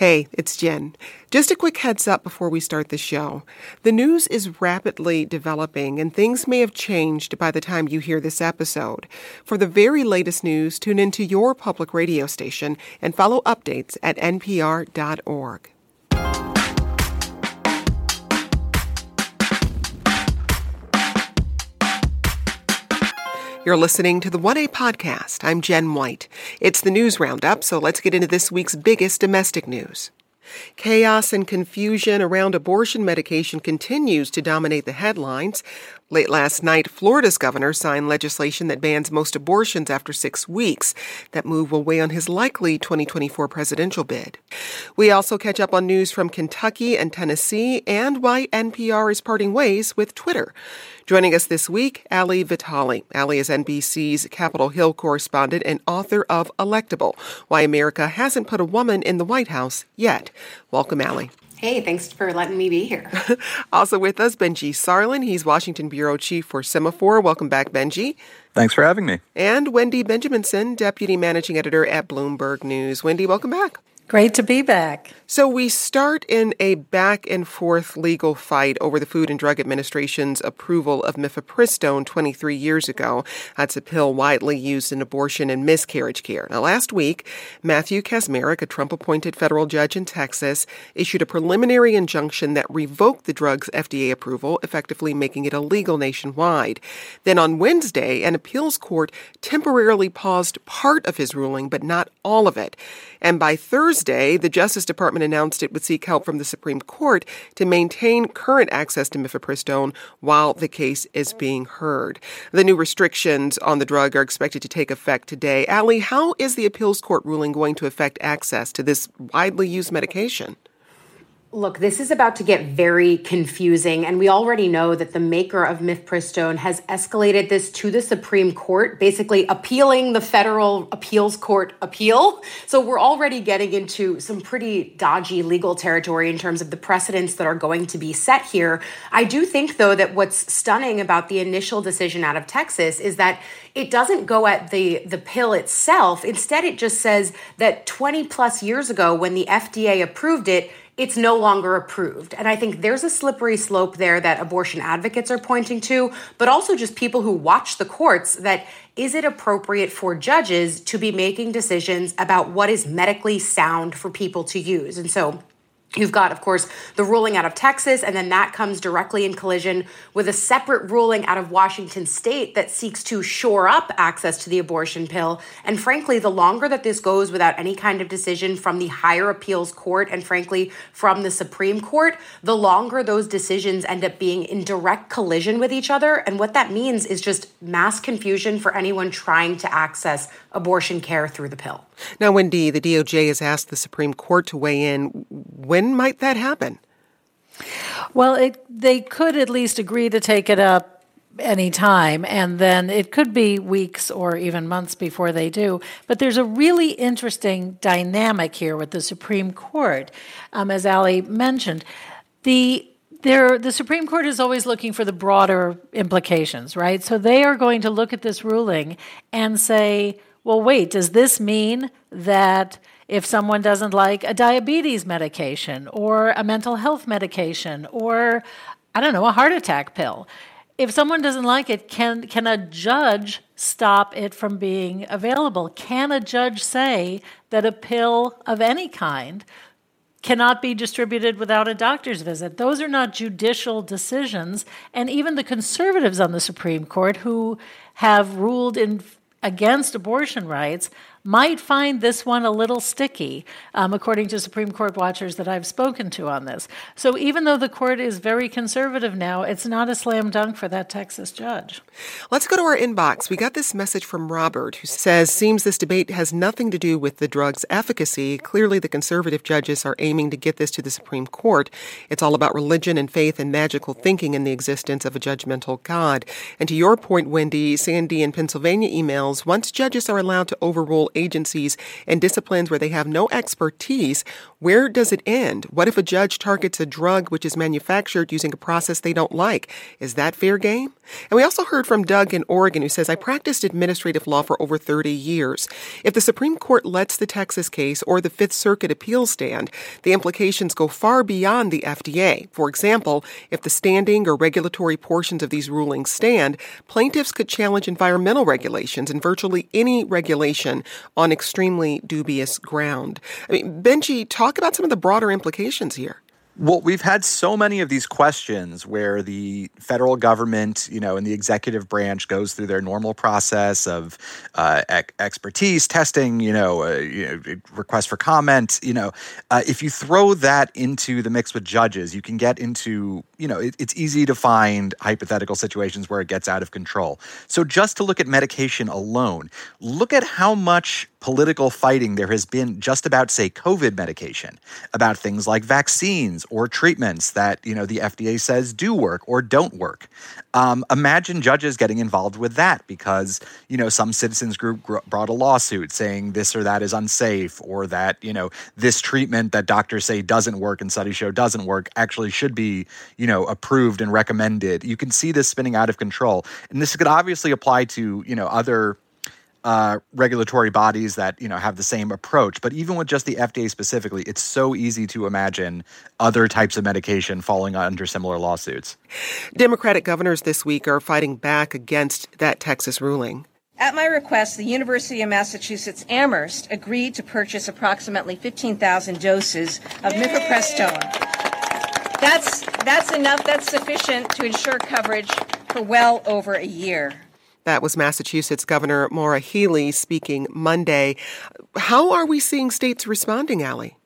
Hey, it's Jen. Just a quick heads up before we start the show. The news is rapidly developing and things may have changed by the time you hear this episode. For the very latest news, tune into your public radio station and follow updates at npr.org. You're listening to the 1A podcast. I'm Jen White. It's the news roundup, so let's get into this week's biggest domestic news. Chaos and confusion around abortion medication continues to dominate the headlines. Late last night, Florida's governor signed legislation that bans most abortions after six weeks. That move will weigh on his likely 2024 presidential bid. We also catch up on news from Kentucky and Tennessee and why NPR is parting ways with Twitter. Joining us this week, Ali Vitali. Ali is NBC's Capitol Hill correspondent and author of Electable Why America Hasn't Put a Woman in the White House Yet. Welcome, Ali. Hey, thanks for letting me be here. also with us, Benji Sarlin. He's Washington Bureau Chief for Semafor. Welcome back, Benji. Thanks for having me. And Wendy Benjaminson, Deputy Managing Editor at Bloomberg News. Wendy, welcome back. Great to be back. So, we start in a back and forth legal fight over the Food and Drug Administration's approval of mifepristone 23 years ago. That's a pill widely used in abortion and miscarriage care. Now, last week, Matthew Kacsmaryk, a Trump appointed federal judge in Texas, issued a preliminary injunction that revoked the drug's FDA approval, effectively making it illegal nationwide. Then on Wednesday, an appeals court temporarily paused part of his ruling, but not all of it. And by Thursday, the Justice Department announced it would seek help from the Supreme Court to maintain current access to mifepristone while the case is being heard. The new restrictions on the drug are expected to take effect today. Ali, how is the appeals court ruling going to affect access to this widely used medication? Look, this is about to get very confusing, and we already know that the maker of mifepristone has escalated this to the Supreme Court, basically appealing the federal appeals court appeal. So we're already getting into some pretty dodgy legal territory in terms of the precedents that are going to be set here. I do think, though, that what's stunning about the initial decision out of Texas is that it doesn't go at the the pill itself. Instead, it just says that 20 plus years ago, when the FDA approved it it's no longer approved. And I think there's a slippery slope there that abortion advocates are pointing to, but also just people who watch the courts that is it appropriate for judges to be making decisions about what is medically sound for people to use? And so You've got, of course, the ruling out of Texas, and then that comes directly in collision with a separate ruling out of Washington state that seeks to shore up access to the abortion pill. And frankly, the longer that this goes without any kind of decision from the higher appeals court and frankly from the Supreme Court, the longer those decisions end up being in direct collision with each other. And what that means is just mass confusion for anyone trying to access abortion care through the pill. Now, Wendy, the DOJ has asked the Supreme Court to weigh in. When might that happen? Well, it, they could at least agree to take it up any time, and then it could be weeks or even months before they do. But there's a really interesting dynamic here with the Supreme Court, um, as Ali mentioned. The there, the Supreme Court is always looking for the broader implications, right? So they are going to look at this ruling and say, well, wait, does this mean that if someone doesn't like a diabetes medication or a mental health medication or, I don't know, a heart attack pill, if someone doesn't like it, can, can a judge stop it from being available? Can a judge say that a pill of any kind cannot be distributed without a doctor's visit. Those are not judicial decisions. And even the conservatives on the Supreme Court who have ruled in against abortion rights might find this one a little sticky, um, according to Supreme Court watchers that I've spoken to on this. So even though the court is very conservative now, it's not a slam dunk for that Texas judge. Let's go to our inbox. We got this message from Robert who says, Seems this debate has nothing to do with the drug's efficacy. Clearly, the conservative judges are aiming to get this to the Supreme Court. It's all about religion and faith and magical thinking in the existence of a judgmental God. And to your point, Wendy, Sandy in Pennsylvania emails, once judges are allowed to overrule agencies and disciplines where they have no expertise, where does it end? What if a judge targets a drug which is manufactured using a process they don't like? Is that fair game? And we also heard from Doug in Oregon who says, I practiced administrative law for over 30 years. If the Supreme Court lets the Texas case or the Fifth Circuit appeal stand, the implications go far beyond the FDA. For example, if the standing or regulatory portions of these rulings stand, plaintiffs could challenge environmental regulations and virtually any regulation on extremely dubious ground. I mean, Benji, talk about some of the broader implications here. Well, we've had so many of these questions where the federal government, you know, and the executive branch goes through their normal process of uh, expertise, testing, you know, uh, you know, request for comment. You know, uh, if you throw that into the mix with judges, you can get into, you know, it, it's easy to find hypothetical situations where it gets out of control. So just to look at medication alone, look at how much political fighting there has been just about say covid medication about things like vaccines or treatments that you know the fda says do work or don't work. Um, imagine judges getting involved with that because you know some citizens group gr- brought a lawsuit saying this or that is unsafe or that you know this treatment that doctors say doesn't work and studies show doesn't work actually should be you know approved and recommended. You can see this spinning out of control. And this could obviously apply to you know other uh, regulatory bodies that you know have the same approach. But even with just the FDA specifically, it's so easy to imagine other types of medication falling under similar lawsuits. Democratic governors this week are fighting back against that Texas ruling. At my request, the University of Massachusetts Amherst agreed to purchase approximately 15,000 doses of mifepristone. That's that's enough. That's sufficient to ensure coverage for well over a year. That was Massachusetts Governor Maura Healey speaking Monday. How are we seeing states responding, Ali?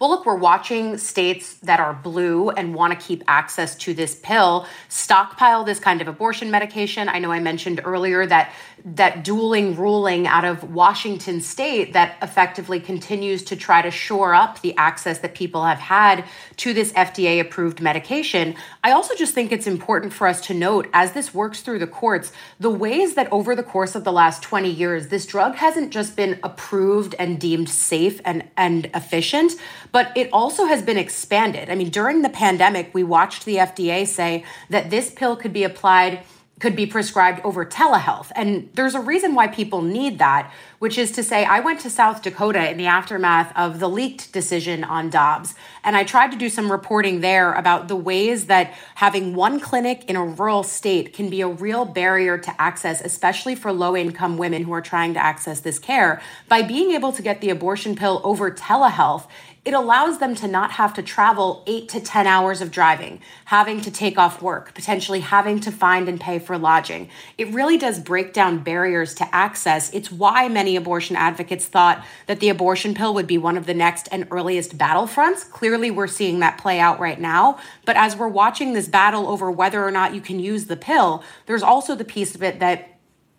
Well, look, we're watching states that are blue and want to keep access to this pill stockpile this kind of abortion medication. I know I mentioned earlier that that dueling ruling out of Washington state that effectively continues to try to shore up the access that people have had to this FDA approved medication. I also just think it's important for us to note as this works through the courts, the ways that over the course of the last 20 years, this drug hasn't just been approved and deemed safe and, and efficient, but it also has been expanded. I mean, during the pandemic, we watched the FDA say that this pill could be applied could be prescribed over telehealth. And there's a reason why people need that, which is to say, I went to South Dakota in the aftermath of the leaked decision on Dobbs, and I tried to do some reporting there about the ways that having one clinic in a rural state can be a real barrier to access, especially for low income women who are trying to access this care. By being able to get the abortion pill over telehealth, it allows them to not have to travel eight to 10 hours of driving, having to take off work, potentially having to find and pay for lodging. It really does break down barriers to access. It's why many abortion advocates thought that the abortion pill would be one of the next and earliest battlefronts. Clearly, we're seeing that play out right now. But as we're watching this battle over whether or not you can use the pill, there's also the piece of it that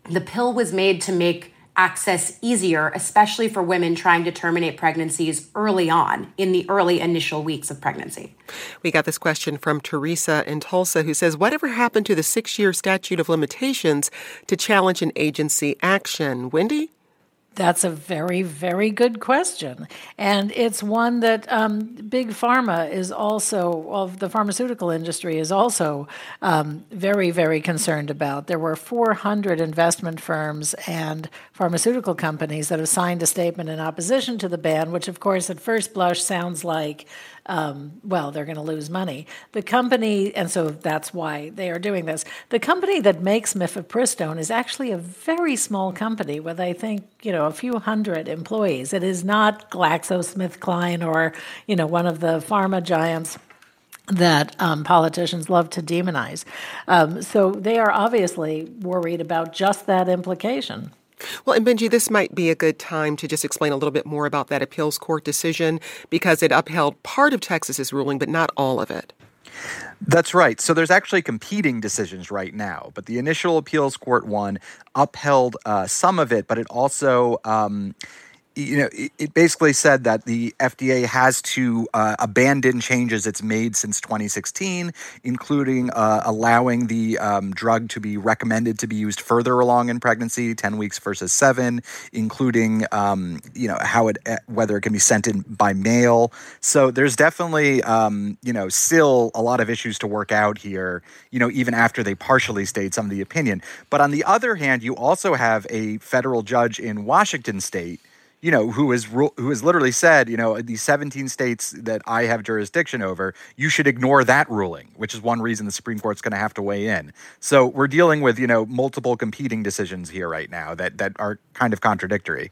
the pill was made to make access easier, especially for women trying to terminate pregnancies early on in the early initial weeks of pregnancy. We got this question from Teresa in Tulsa who says, Whatever happened to the six year statute of limitations to challenge an agency action? Wendy? That's a very, very good question. And it's one that um, Big Pharma is also, of the pharmaceutical industry is also um, very, very concerned about. There were 400 investment firms and pharmaceutical companies that have signed a statement in opposition to the ban, which, of course, at first blush sounds like um, well, they're going to lose money. The company, and so that's why they are doing this. The company that makes mifepristone is actually a very small company with, I think, you know, a few hundred employees. It is not GlaxoSmithKline or, you know, one of the pharma giants that um, politicians love to demonize. Um, so they are obviously worried about just that implication. Well, and Benji, this might be a good time to just explain a little bit more about that appeals court decision because it upheld part of Texas's ruling, but not all of it. That's right. So there's actually competing decisions right now, but the initial appeals court one upheld uh, some of it, but it also um, you know, it basically said that the FDA has to uh, abandon changes it's made since 2016, including uh, allowing the um, drug to be recommended to be used further along in pregnancy, 10 weeks versus seven, including, um, you know, how it, eh, whether it can be sent in by mail. So there's definitely, um, you know, still a lot of issues to work out here, you know, even after they partially stayed some of the opinion. But on the other hand, you also have a federal judge in Washington state you know, who has who has literally said, you know, these 17 states that I have jurisdiction over, you should ignore that ruling, which is one reason the Supreme Court's going to have to weigh in. So we're dealing with, you know, multiple competing decisions here right now that that are kind of contradictory.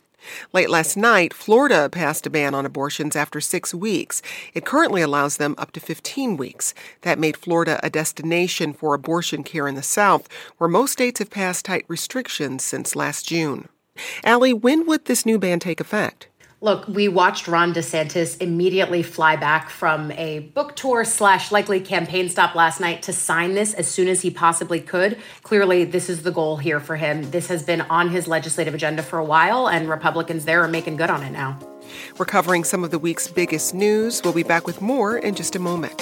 Late last night, Florida passed a ban on abortions after six weeks. It currently allows them up to 15 weeks. That made Florida a destination for abortion care in the South, where most states have passed tight restrictions since last June. Ali, when would this new ban take effect? Look, we watched Ron DeSantis immediately fly back from a book tour slash likely campaign stop last night to sign this as soon as he possibly could. Clearly, this is the goal here for him. This has been on his legislative agenda for a while, and Republicans there are making good on it now. We're covering some of the week's biggest news. We'll be back with more in just a moment.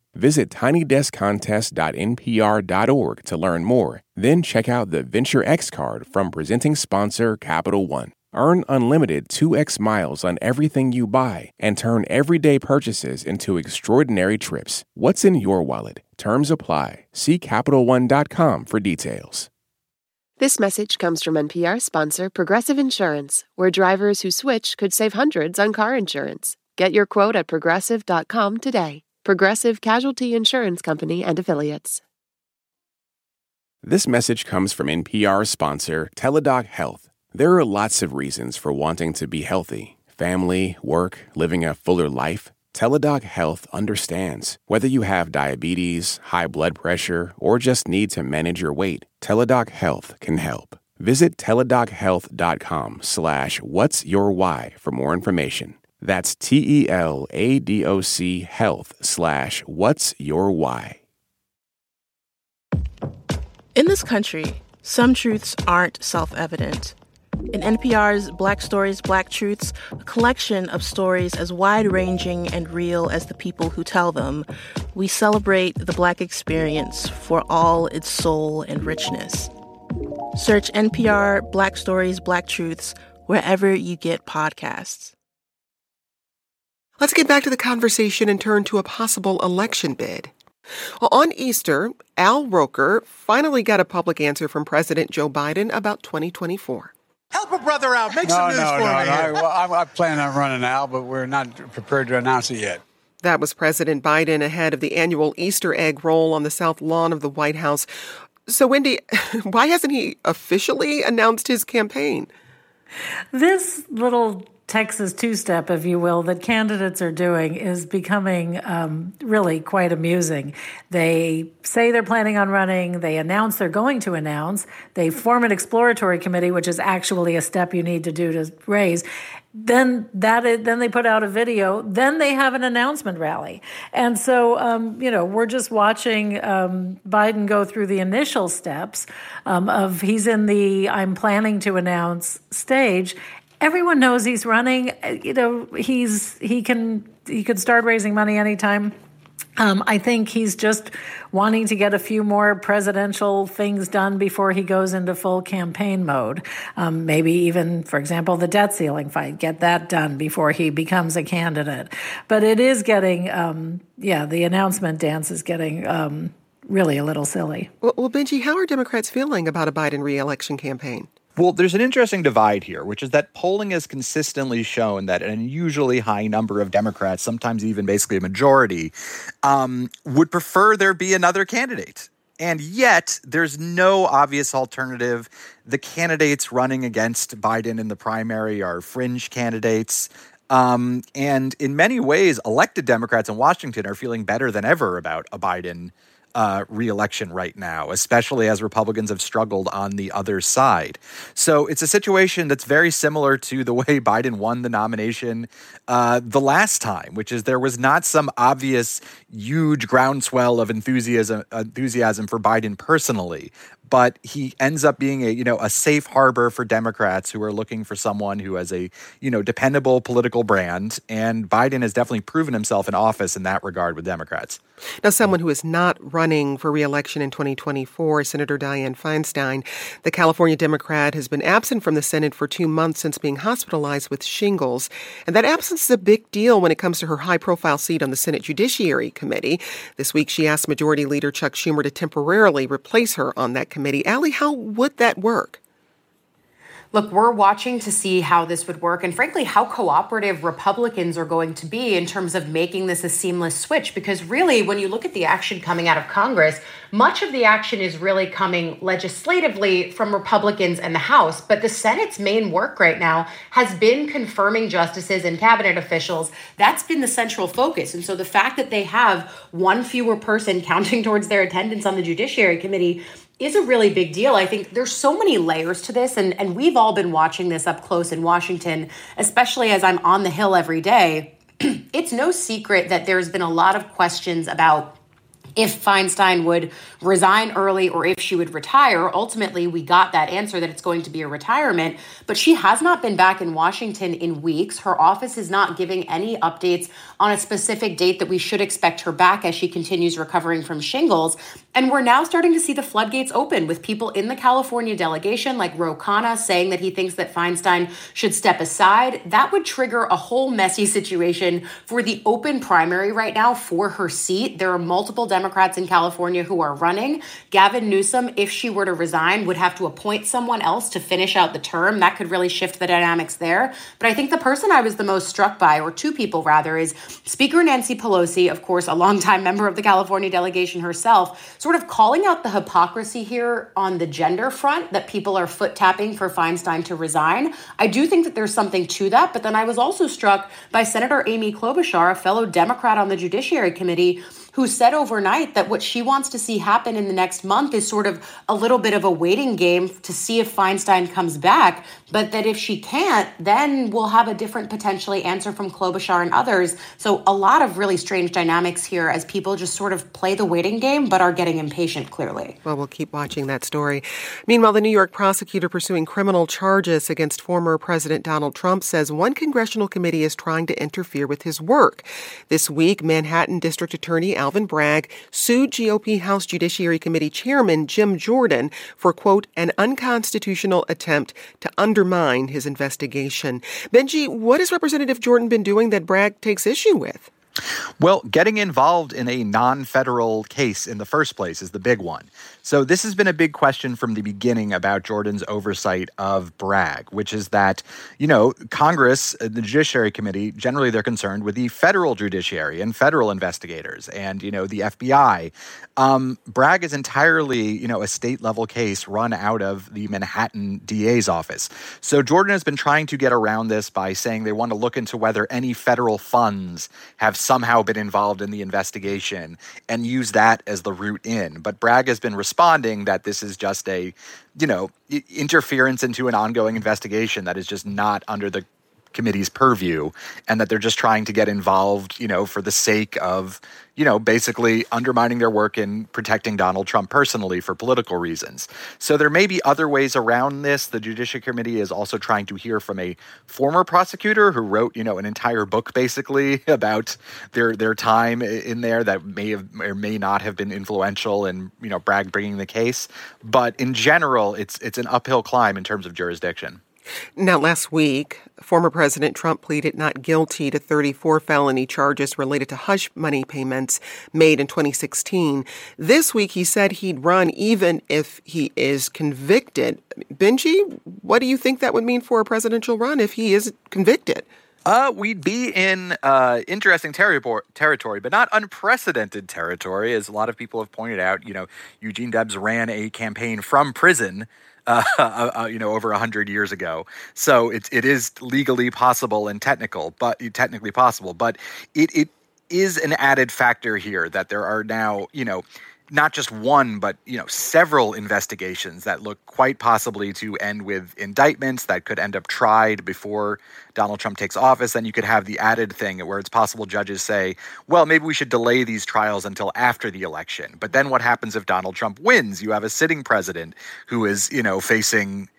Visit tinydeskcontest.npr.org to learn more. Then check out the Venture X card from presenting sponsor Capital One. Earn unlimited 2x miles on everything you buy and turn everyday purchases into extraordinary trips. What's in your wallet? Terms apply. See CapitalOne.com for details. This message comes from NPR sponsor Progressive Insurance, where drivers who switch could save hundreds on car insurance. Get your quote at progressive.com today. Progressive Casualty Insurance Company and Affiliates. This message comes from NPR sponsor Teladoc Health. There are lots of reasons for wanting to be healthy family, work, living a fuller life. Teladoc Health understands. Whether you have diabetes, high blood pressure, or just need to manage your weight, Teladoc Health can help. Visit teladochealth.com slash what's your why for more information. That's T E L A D O C health slash what's your why. In this country, some truths aren't self evident. In NPR's Black Stories, Black Truths, a collection of stories as wide ranging and real as the people who tell them, we celebrate the Black experience for all its soul and richness. Search NPR Black Stories, Black Truths wherever you get podcasts. Let's get back to the conversation and turn to a possible election bid. Well, on Easter, Al Roker finally got a public answer from President Joe Biden about 2024. Help a brother out. Make no, some news no, for no, me. No, here. well, I, I plan on running now, but we're not prepared to announce it yet. That was President Biden ahead of the annual Easter egg roll on the south lawn of the White House. So, Wendy, why hasn't he officially announced his campaign? This little Texas two step, if you will, that candidates are doing is becoming um, really quite amusing. They say they're planning on running, they announce they're going to announce, they form an exploratory committee, which is actually a step you need to do to raise. Then that is, then they put out a video. Then they have an announcement rally, and so um, you know we're just watching um, Biden go through the initial steps um, of he's in the I'm planning to announce stage, everyone knows he's running. You know, he's he can he could start raising money anytime. Um, I think he's just wanting to get a few more presidential things done before he goes into full campaign mode. Um, maybe even, for example, the debt ceiling fight, get that done before he becomes a candidate. But it is getting, um, yeah, the announcement dance is getting um, really a little silly. Well, well, Benji, how are Democrats feeling about a Biden reelection campaign? Well, there's an interesting divide here, which is that polling has consistently shown that an unusually high number of Democrats, sometimes even basically a majority, um, would prefer there be another candidate. and yet, there's no obvious alternative. The candidates running against Biden in the primary are fringe candidates. Um, and in many ways, elected Democrats in Washington are feeling better than ever about a Biden uh, reelection right now, especially as Republicans have struggled on the other side. So it's a situation that's very similar to the way Biden won the nomination uh, the last time, which is there was not some obvious huge groundswell of enthusiasm enthusiasm for Biden personally, but he ends up being a you know a safe harbor for Democrats who are looking for someone who has a you know dependable political brand, and Biden has definitely proven himself in office in that regard with Democrats. Now, someone who is not running for reelection in 2024, Senator Dianne Feinstein, the California Democrat, has been absent from the Senate for two months since being hospitalized with shingles, and that absence is a big deal when it comes to her high-profile seat on the Senate Judiciary Committee. This week, she asked Majority Leader Chuck Schumer to temporarily replace her on that committee committee. Ali, how would that work? Look, we're watching to see how this would work and frankly how cooperative Republicans are going to be in terms of making this a seamless switch. Because really, when you look at the action coming out of Congress, much of the action is really coming legislatively from Republicans and the House. But the Senate's main work right now has been confirming justices and cabinet officials. That's been the central focus. And so the fact that they have one fewer person counting towards their attendance on the Judiciary Committee is a really big deal. I think there's so many layers to this, and, and we've all been watching this up close in Washington, especially as I'm on the Hill every day. it's no secret that there's been a lot of questions about if Feinstein would resign early or if she would retire. Ultimately, we got that answer that it's going to be a retirement, but she has not been back in Washington in weeks. Her office is not giving any updates on a specific date that we should expect her back as she continues recovering from shingles. And we're now starting to see the floodgates open with people in the California delegation, like Ro Khanna, saying that he thinks that Feinstein should step aside. That would trigger a whole messy situation for the open primary right now for her seat. There are multiple Democrats in California who are running. Gavin Newsom, if she were to resign, would have to appoint someone else to finish out the term. That could really shift the dynamics there. But I think the person I was the most struck by, or two people rather, is Speaker Nancy Pelosi, of course, a longtime member of the California delegation herself sort of calling out the hypocrisy here on the gender front that people are foot tapping for Feinstein to resign. I do think that there's something to that, but then I was also struck by Senator Amy Klobuchar, a fellow Democrat on the Judiciary Committee, who said overnight that what she wants to see happen in the next month is sort of a little bit of a waiting game to see if Feinstein comes back, but that if she can't, then we'll have a different potentially answer from Klobuchar and others. So a lot of really strange dynamics here as people just sort of play the waiting game but are getting impatient clearly. Well, we'll keep watching that story. Meanwhile, the New York prosecutor pursuing criminal charges against former President Donald Trump says one congressional committee is trying to interfere with his work. This week, Manhattan District Attorney Alvin Bragg sued GOP House Judiciary Committee Chairman Jim Jordan for, quote, an unconstitutional attempt to undermine his investigation. Benji, what has Representative Jordan been doing that Bragg takes issue with? Well, getting involved in a non federal case in the first place is the big one. So, this has been a big question from the beginning about Jordan's oversight of Bragg, which is that, you know, Congress, uh, the Judiciary Committee, generally they're concerned with the federal judiciary and federal investigators and, you know, the FBI. Um, Bragg is entirely, you know, a state level case run out of the Manhattan DA's office. So, Jordan has been trying to get around this by saying they want to look into whether any federal funds have somehow been involved in the investigation and use that as the route in. But Bragg has been responding that this is just a, you know, interference into an ongoing investigation that is just not under the committee's purview and that they're just trying to get involved, you know, for the sake of, you know, basically undermining their work in protecting Donald Trump personally for political reasons. So there may be other ways around this. The Judiciary Committee is also trying to hear from a former prosecutor who wrote, you know, an entire book basically about their their time in there that may have or may not have been influential in, you know, Bragg bringing the case. But in general, it's it's an uphill climb in terms of jurisdiction. Now, last week, former President Trump pleaded not guilty to 34 felony charges related to hush money payments made in 2016. This week, he said he'd run even if he is convicted. Benji, what do you think that would mean for a presidential run if he is convicted? Uh, we'd be in uh, interesting territory, but not unprecedented territory, as a lot of people have pointed out. You know, Eugene Debs ran a campaign from prison uh, uh, uh, you know, over a hundred years ago. So it it is legally possible and technical, but technically possible. But it it is an added factor here that there are now, you know, not just one, but you know, several investigations that look quite possibly to end with indictments that could end up tried before Donald Trump takes office. Then you could have the added thing where it's possible judges say, well, maybe we should delay these trials until after the election. But then what happens if Donald Trump wins? You have a sitting president who is, you know, facing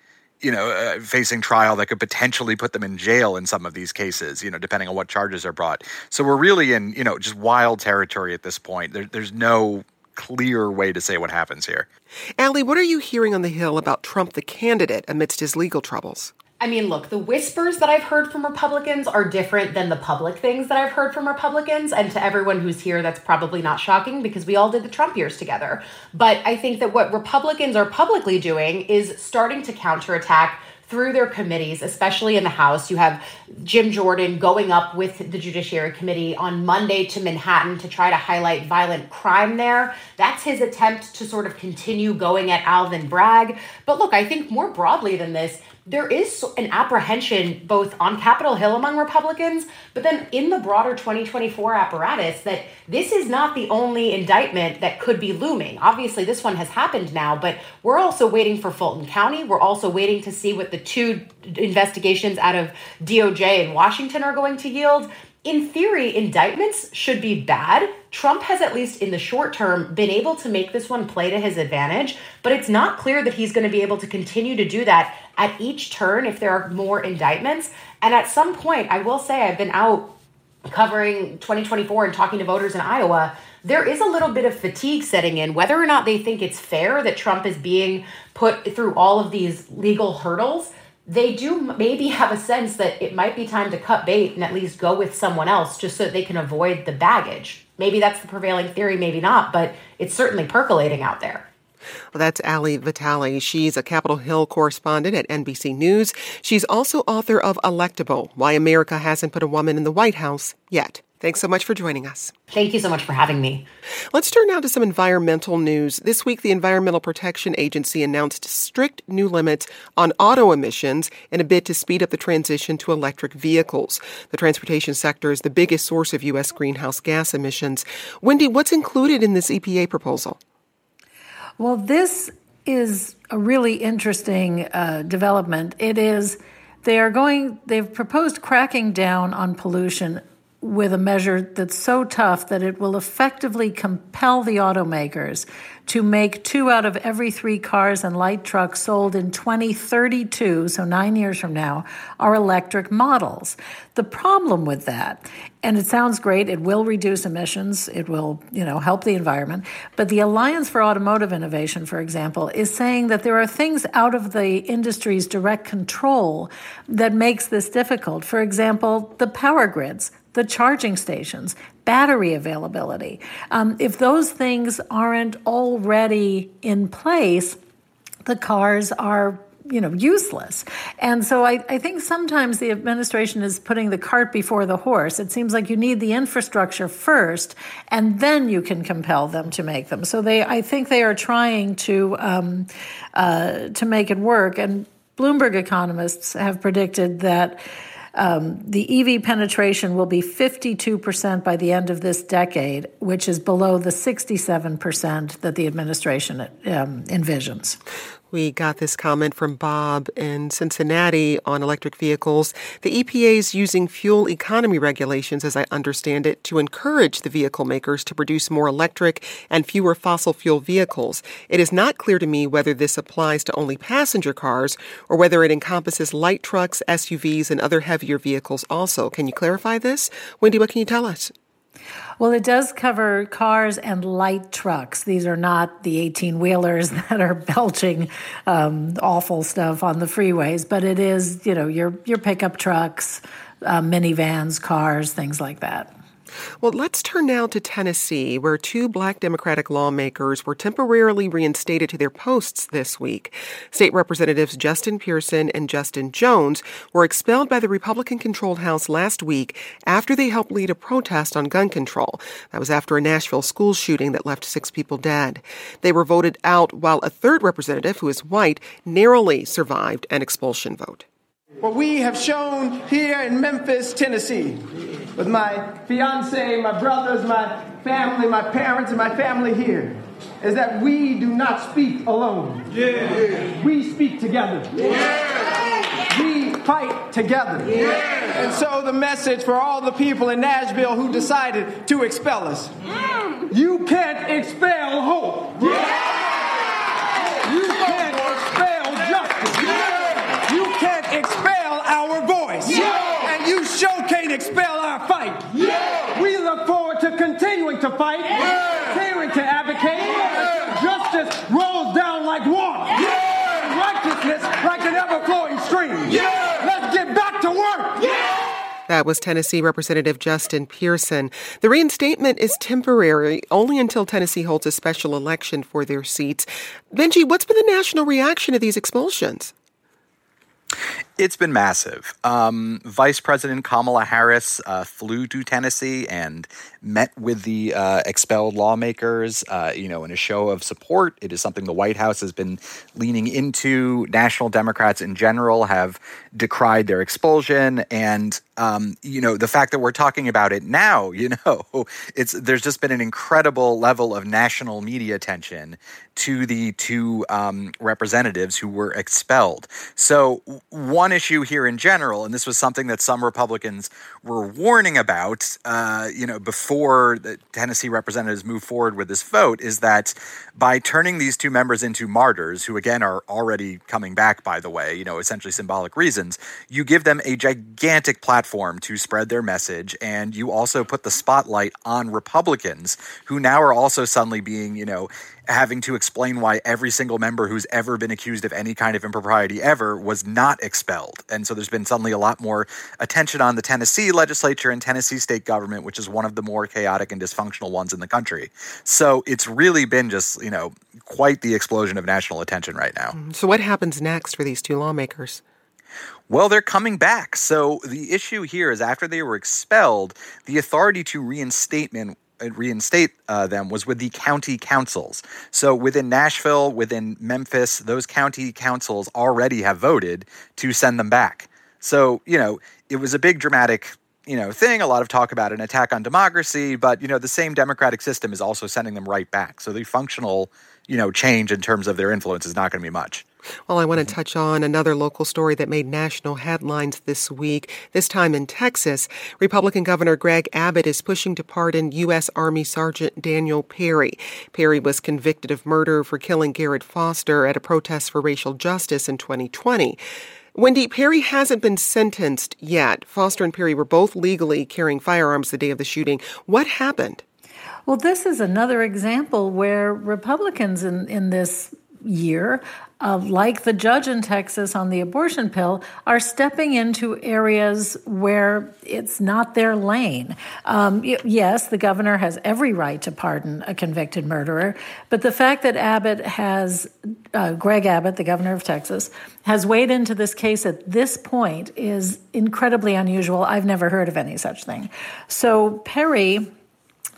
you know, uh, facing trial that could potentially put them in jail in some of these cases, you know, depending on what charges are brought. So we're really in, you know, just wild territory at this point. There, there's no clear way to say what happens here. Ali, what are you hearing on the Hill about Trump the candidate amidst his legal troubles? I mean, look, the whispers that I've heard from Republicans are different than the public things that I've heard from Republicans. And to everyone who's here, that's probably not shocking because we all did the Trump years together. But I think that what Republicans are publicly doing is starting to counterattack through their committees, especially in the House. You have Jim Jordan going up with the Judiciary Committee on Monday to Manhattan to try to highlight violent crime there. That's his attempt to sort of continue going at Alvin Bragg. But look, I think more broadly than this, there is an apprehension both on Capitol Hill among Republicans, but then in the broader 2024 apparatus that this is not the only indictment that could be looming. Obviously, this one has happened now, but we're also waiting for Fulton County. We're also waiting to see what the two investigations out of DOJ in Washington are going to yield in theory, indictments should be bad. Trump has, at least in the short term, been able to make this one play to his advantage, but it's not clear that he's going to be able to continue to do that at each turn if there are more indictments. And at some point, I will say, I've been out covering 2024 and talking to voters in Iowa. There is a little bit of fatigue setting in, whether or not they think it's fair that Trump is being put through all of these legal hurdles they do maybe have a sense that it might be time to cut bait and at least go with someone else just so they can avoid the baggage. Maybe that's the prevailing theory, maybe not, but it's certainly percolating out there. Well, that's Ali Vitali. She's a Capitol Hill correspondent at NBC News. She's also author of Electable Why America Hasn't Put a Woman in the White House Yet. Thanks so much for joining us. Thank you so much for having me. Let's turn now to some environmental news. This week, the Environmental Protection Agency announced strict new limits on auto emissions in a bid to speed up the transition to electric vehicles. The transportation sector is the biggest source of U.S. greenhouse gas emissions. Wendy, what's included in this EPA proposal? Well, this is a really interesting uh, development. It is they are going they've proposed cracking down on pollution with a measure that's so tough that it will effectively compel the automakers to make two out of every three cars and light trucks sold in 2032, so nine years from now, are electric models. The problem with that, and it sounds great, it will reduce emissions, it will, you know, help the environment, but the Alliance for Automotive Innovation, for example, is saying that there are things out of the industry's direct control that makes this difficult. For example, the power grids the charging stations, battery availability. Um, if those things aren't already in place, the cars are you know useless. And so I, I think sometimes the administration is putting the cart before the horse. It seems like you need the infrastructure first and then you can compel them to make them. So they i think they are trying to um, uh, to make it work. And bloomberg economists have predicted that um, the EV penetration will be 52% by the end of this decade, which is below the 67% that the administration um, envisions. We got this comment from Bob in Cincinnati on electric vehicles. The EPA is using fuel economy regulations, as I understand it, to encourage the vehicle makers to produce more electric and fewer fossil fuel vehicles. It is not clear to me whether this applies to only passenger cars or whether it encompasses light trucks, SUVs, and other heavier vehicles also. Can you clarify this? Wendy, what can you tell us? Well, it does cover cars and light trucks. These are not the 18 wheelers that are belching um, awful stuff on the freeways, but it is, you know, your, your pickup trucks, uh, minivans, cars, things like that. Well, let's turn now to Tennessee, where two black Democratic lawmakers were temporarily reinstated to their posts this week. State Representatives Justin Pearson and Justin Jones were expelled by the Republican controlled House last week after they helped lead a protest on gun control. That was after a Nashville school shooting that left six people dead. They were voted out while a third representative, who is white, narrowly survived an expulsion vote. What we have shown here in Memphis, Tennessee, with my fiance, my brothers, my family, my parents, and my family here, is that we do not speak alone. Yeah. We speak together. Yeah. We fight together. Yeah. And so the message for all the people in Nashville who decided to expel us. Mm. You can't expel hope. Yeah. You can't expel justice. Yeah. You can't expel our voice. Yeah. And you sure can't expel our fight. We look forward to continuing to fight, continuing to advocate. Justice rolls down like water. Righteousness like an ever-flowing stream. Let's get back to work. That was Tennessee Representative Justin Pearson. The reinstatement is temporary only until Tennessee holds a special election for their seats. Benji, what's been the national reaction to these expulsions? It's been massive. Um, Vice President Kamala Harris uh, flew to Tennessee and met with the uh, expelled lawmakers, uh, you know, in a show of support. It is something the White House has been leaning into. National Democrats in general have decried their expulsion, and um, you know, the fact that we're talking about it now, you know, it's there's just been an incredible level of national media attention to the two um, representatives who were expelled. So one issue here in general, and this was something that some Republicans were warning about, uh, you know, before the Tennessee representatives move forward with this vote, is that by turning these two members into martyrs, who again are already coming back, by the way, you know, essentially symbolic reasons, you give them a gigantic platform to spread their message, and you also put the spotlight on Republicans who now are also suddenly being, you know, having to explain why every single member who's ever been accused of any kind of impropriety ever was not expelled. And so there's been suddenly a lot more attention on the Tennessee legislature and Tennessee state government, which is one of the more chaotic and dysfunctional ones in the country. So it's really been just, you know, quite the explosion of national attention right now. Mm-hmm. So what happens next for these two lawmakers? Well, they're coming back. So the issue here is after they were expelled, the authority to reinstatement reinstate uh, them was with the county councils. So within Nashville, within Memphis, those county councils already have voted to send them back. So, you know, it was a big dramatic you know thing a lot of talk about an attack on democracy but you know the same democratic system is also sending them right back so the functional you know change in terms of their influence is not going to be much well, I want to touch on another local story that made national headlines this week, this time in Texas. Republican Governor Greg Abbott is pushing to pardon U.S. Army Sergeant Daniel Perry. Perry was convicted of murder for killing Garrett Foster at a protest for racial justice in 2020. Wendy, Perry hasn't been sentenced yet. Foster and Perry were both legally carrying firearms the day of the shooting. What happened? Well, this is another example where Republicans in, in this year, uh, like the judge in Texas on the abortion pill, are stepping into areas where it's not their lane. Um, yes, the governor has every right to pardon a convicted murderer, but the fact that Abbott has, uh, Greg Abbott, the governor of Texas, has weighed into this case at this point is incredibly unusual. I've never heard of any such thing. So Perry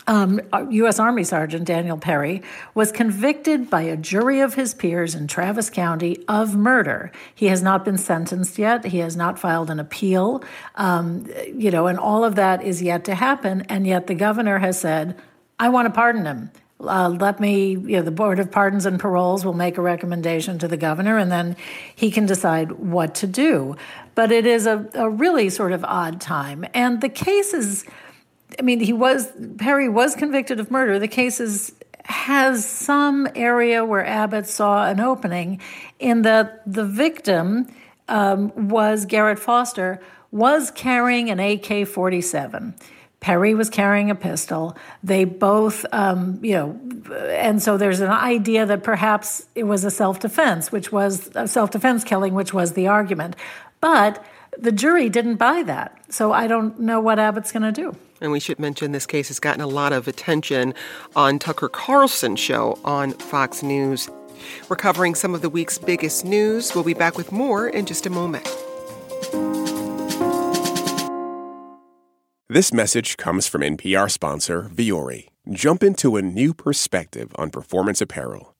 um, U.S. Army Sergeant Daniel Perry was convicted by a jury of his peers in Travis County of murder. He has not been sentenced yet. He has not filed an appeal. Um, you know, and all of that is yet to happen. And yet the governor has said, "I want to pardon him." Uh, let me, you know, the Board of Pardons and Paroles will make a recommendation to the governor, and then he can decide what to do. But it is a, a really sort of odd time. And the case is I mean, he was Perry was convicted of murder. The case is, has some area where Abbott saw an opening, in that the victim um, was Garrett Foster was carrying an AK forty seven. Perry was carrying a pistol. They both, um, you know, and so there's an idea that perhaps it was a self defense, which was a self defense killing, which was the argument. But the jury didn't buy that. So I don't know what Abbott's going to do. And we should mention this case has gotten a lot of attention on Tucker Carlson show on Fox News. We're covering some of the week's biggest news. We'll be back with more in just a moment. This message comes from NPR sponsor Vuori. Jump into a new perspective on performance apparel.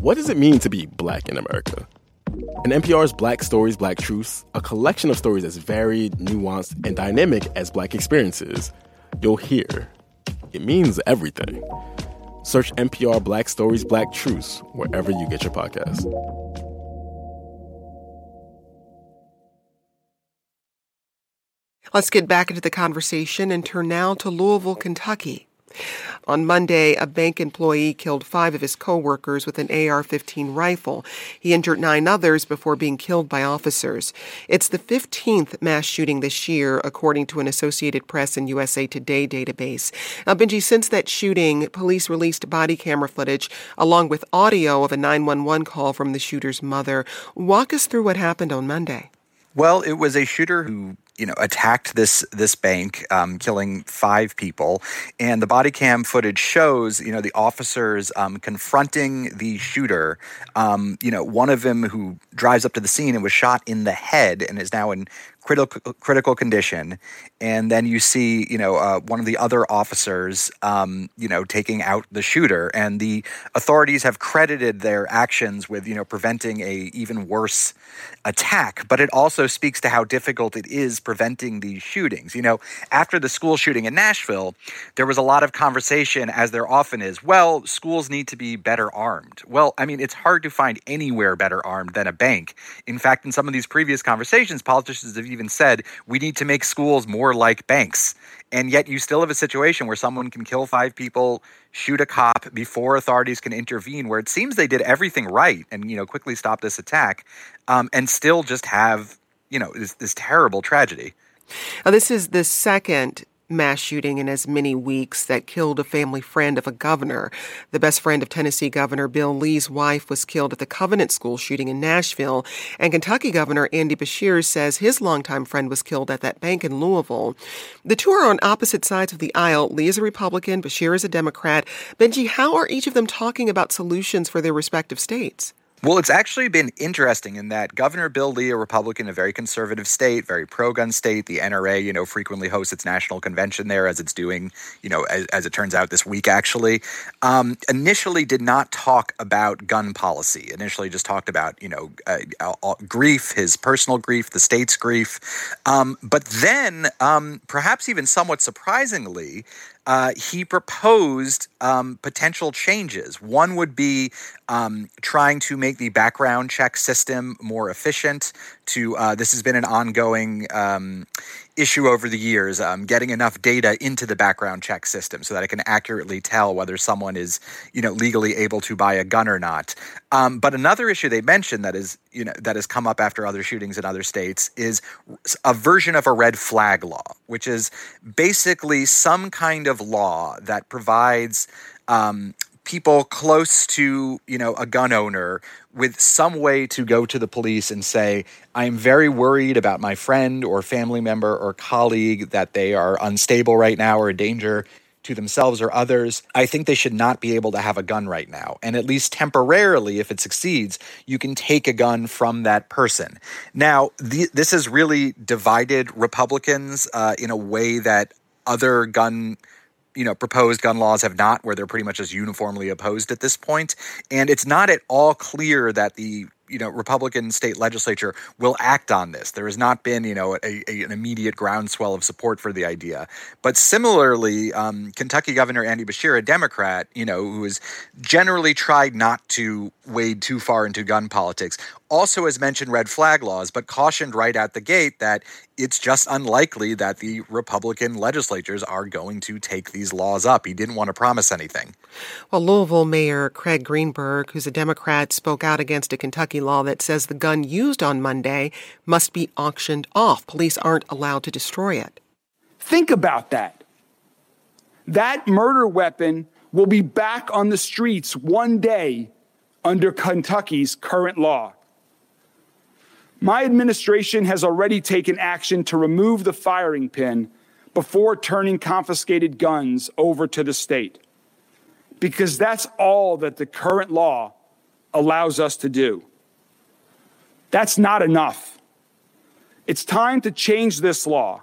What does it mean to be black in America? In NPR's Black Stories, Black Truths, a collection of stories as varied, nuanced, and dynamic as black experiences, you'll hear it means everything. Search NPR Black Stories, Black Truths wherever you get your podcasts. Let's get back into the conversation and turn now to Louisville, Kentucky. On Monday, a bank employee killed five of his coworkers with an AR 15 rifle. He injured nine others before being killed by officers. It's the 15th mass shooting this year, according to an Associated Press and USA Today database. Now, Benji, since that shooting, police released body camera footage along with audio of a 911 call from the shooter's mother. Walk us through what happened on Monday. Well, it was a shooter who you know attacked this this bank, um, killing five people, and the body cam footage shows you know the officers um, confronting the shooter. Um, you know, one of them who drives up to the scene and was shot in the head and is now in critical critical condition, and then you see you know uh, one of the other officers um, you know taking out the shooter, and the authorities have credited their actions with you know preventing a even worse attack. But it also speaks to how difficult it is preventing these shootings. You know, after the school shooting in Nashville, there was a lot of conversation, as there often is. Well, schools need to be better armed. Well, I mean, it's hard to find anywhere better armed than a bank. In fact, in some of these previous conversations, politicians have even said we need to make schools more like banks. And yet, you still have a situation where someone can kill five people, shoot a cop before authorities can intervene, where it seems they did everything right and you know quickly stop this attack, um, and still just have you know this, this terrible tragedy. Now, this is the second mass shooting in as many weeks that killed a family friend of a governor. The best friend of Tennessee Governor Bill Lee's wife was killed at the Covenant School shooting in Nashville, and Kentucky Governor Andy Beshear says his longtime friend was killed at that bank in Louisville. The two are on opposite sides of the aisle. Lee is a Republican, Beshear is a Democrat. Benji, how are each of them talking about solutions for their respective states? Well, it's actually been interesting in that Governor Bill Lee, a Republican, a very conservative state, very pro-gun state. The NRA, you know, frequently hosts its national convention there, as it's doing, you know, as, as it turns out this week. Actually, um, initially did not talk about gun policy. Initially, just talked about, you know, uh, uh, grief, his personal grief, the state's grief. Um, but then, um, perhaps even somewhat surprisingly, uh, he proposed um, potential changes. One would be um, trying to make the background check system more efficient. To uh, this has been an ongoing um, issue over the years, um, getting enough data into the background check system so that it can accurately tell whether someone is, you know, legally able to buy a gun or not. Um, but another issue they mentioned that is, you know, that has come up after other shootings in other states is a version of a red flag law, which is basically some kind of law that provides um, people close to you know a gun owner with some way to go to the police and say i am very worried about my friend or family member or colleague that they are unstable right now or a danger to themselves or others. I think they should not be able to have a gun right now. And at least temporarily if it succeeds you can take a gun from that person. Now the, this has really divided republicans uh, in a way that other gun you know proposed gun laws have not where they're pretty much as uniformly opposed at this point and it's not at all clear that the you know Republican state legislature will act on this. There has not been you know a, a, an immediate groundswell of support for the idea. But similarly, um, Kentucky Governor Andy Beshear, a Democrat, you know who has generally tried not to wade too far into gun politics, also has mentioned red flag laws, but cautioned right out the gate that it's just unlikely that the Republican legislatures are going to take these laws up. He didn't want to promise anything. Well, Louisville Mayor Craig Greenberg, who's a Democrat, spoke out against a Kentucky law that says the gun used on Monday must be auctioned off. Police aren't allowed to destroy it. Think about that. That murder weapon will be back on the streets one day under Kentucky's current law. My administration has already taken action to remove the firing pin before turning confiscated guns over to the state, because that's all that the current law allows us to do. That's not enough. It's time to change this law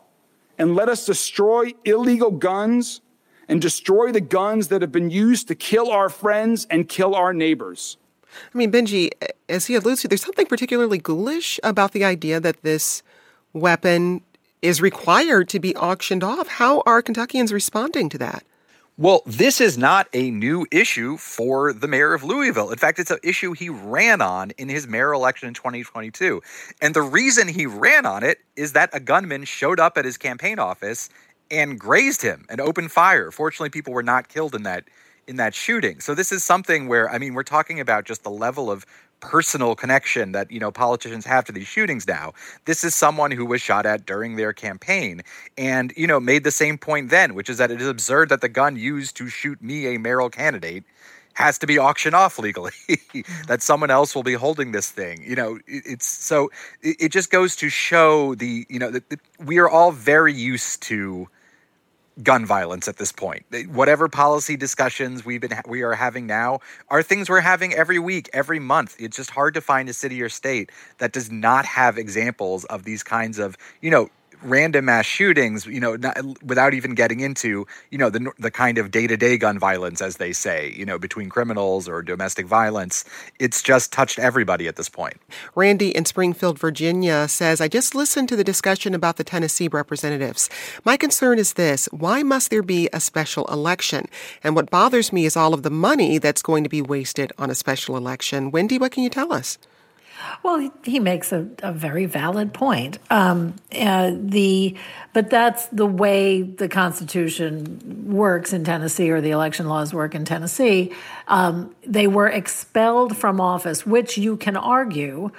and let us destroy illegal guns and destroy the guns that have been used to kill our friends and kill our neighbors. I mean, Benji, as he alludes to, there's something particularly ghoulish about the idea that this weapon is required to be auctioned off. How are Kentuckians responding to that? Well, this is not a new issue for the mayor of Louisville. In fact, it's an issue he ran on in his mayor election in 2022. And the reason he ran on it is that a gunman showed up at his campaign office and grazed him and opened fire. Fortunately, people were not killed in that in that shooting. So this is something where I mean we're talking about just the level of personal connection that you know politicians have to these shootings now. This is someone who was shot at during their campaign and you know made the same point then, which is that it is absurd that the gun used to shoot me a mayoral candidate has to be auctioned off legally that someone else will be holding this thing you know it's so it, just goes to show the you know that we are all very used to gun violence at this point. Whatever policy discussions we've been we are having now are things we're having every week, every month. It's just hard to find a city or state that does not have examples of these kinds of, you know, random mass shootings, you know, not, without even getting into, you know, the the kind of day-to-day gun violence as they say, you know, between criminals or domestic violence, it's just touched everybody at this point. Randy in Springfield, Virginia says, "I just listened to the discussion about the Tennessee representatives. My concern is this, why must there be a special election? And what bothers me is all of the money that's going to be wasted on a special election. Wendy, what can you tell us?" Well, he, makes a, a, very valid point. Um, uh, the but that's the way the Constitution works in Tennessee, or the election laws work in Tennessee. Um, they were expelled from office, which you can argue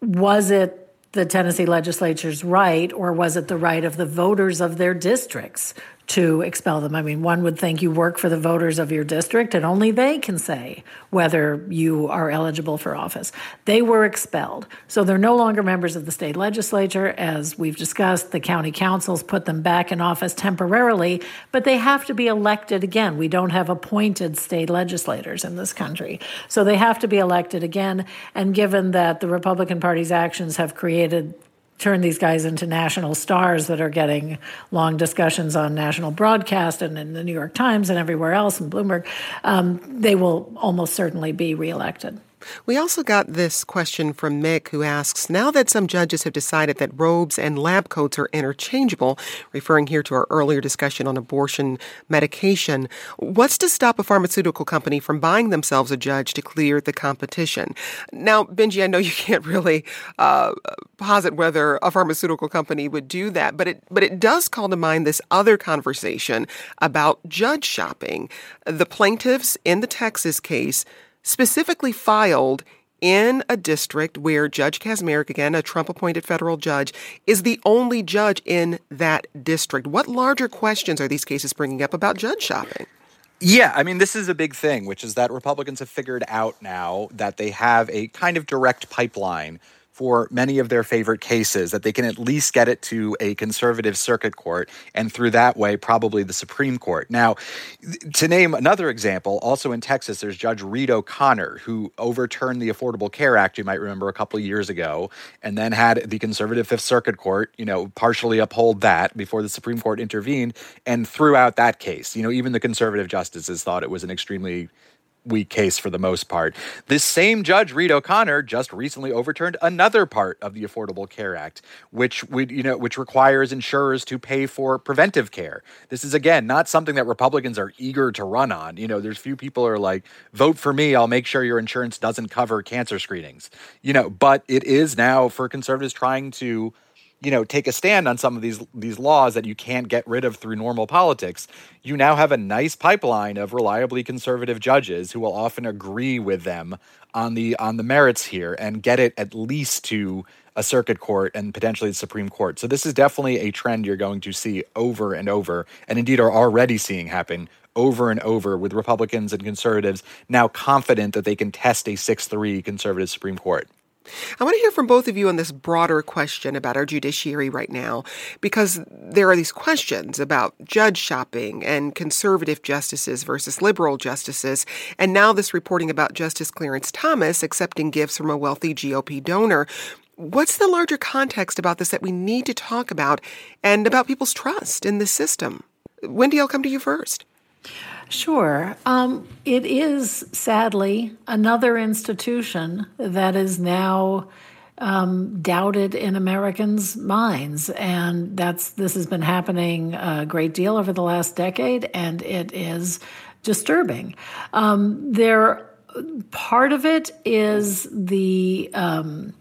was it the Tennessee legislature's right, or was it the right of the voters of their districts to expel them. I mean, one would think you work for the voters of your district and only they can say whether you are eligible for office. They were expelled. So they're no longer members of the state legislature. As we've discussed, the county councils put them back in office temporarily, but they have to be elected again. We don't have appointed state legislators in this country. So they have to be elected again. And given that the Republican Party's actions have created turn these guys into national stars that are getting long discussions on national broadcast and in the New York Times and everywhere else and Bloomberg, um, they will almost certainly be reelected. We also got this question from Mick who asks Now that some judges have decided that robes and lab coats are interchangeable, referring here to our earlier discussion on abortion medication, what's to stop a pharmaceutical company from buying themselves a judge to clear the competition? Now, Benji, I know you can't really uh, posit whether a pharmaceutical company would do that, but it, but it does call to mind this other conversation about judge shopping. The plaintiffs in the Texas case specifically filed in a district where Judge Kacsmaryk, again, a Trump appointed federal judge, is the only judge in that district. What larger questions are these cases bringing up about judge shopping? Yeah, I mean, this is a big thing, which is that Republicans have figured out now that they have a kind of direct pipeline for many of their favorite cases, that they can at least get it to a conservative circuit court and through that way, probably the Supreme Court. Now, to name another example, also in Texas, there's Judge Reed O'Connor, who overturned the Affordable Care Act, you might remember a couple of years ago, and then had the conservative Fifth Circuit Court, you know, partially uphold that before the Supreme Court intervened and threw out that case. You know, even the conservative justices thought it was an extremely weak case for the most part. This same judge, Reed O'Connor, just recently overturned another part of the Affordable Care Act, which would, you know, which requires insurers to pay for preventive care. This is again not something that Republicans are eager to run on. You know, there's few people are like, vote for me, I'll make sure your insurance doesn't cover cancer screenings. You know, but it is now for conservatives trying to you know take a stand on some of these these laws that you can't get rid of through normal politics you now have a nice pipeline of reliably conservative judges who will often agree with them on the on the merits here and get it at least to a circuit court and potentially the supreme court. So this is definitely a trend you're going to see over and over and indeed are already seeing happen over and over with republicans and conservatives now confident that they can test a 6-3 conservative supreme court I want to hear from both of you on this broader question about our judiciary right now, because there are these questions about judge shopping and conservative justices versus liberal justices, and now this reporting about Justice Clarence Thomas accepting gifts from a wealthy GOP donor. What's the larger context about this that we need to talk about and about people's trust in the system? Wendy, I'll come to you first. Sure. Um, it is sadly another institution that is now um, doubted in Americans' minds, and that's this has been happening a great deal over the last decade, and it is disturbing. Um, there, part of it is the um,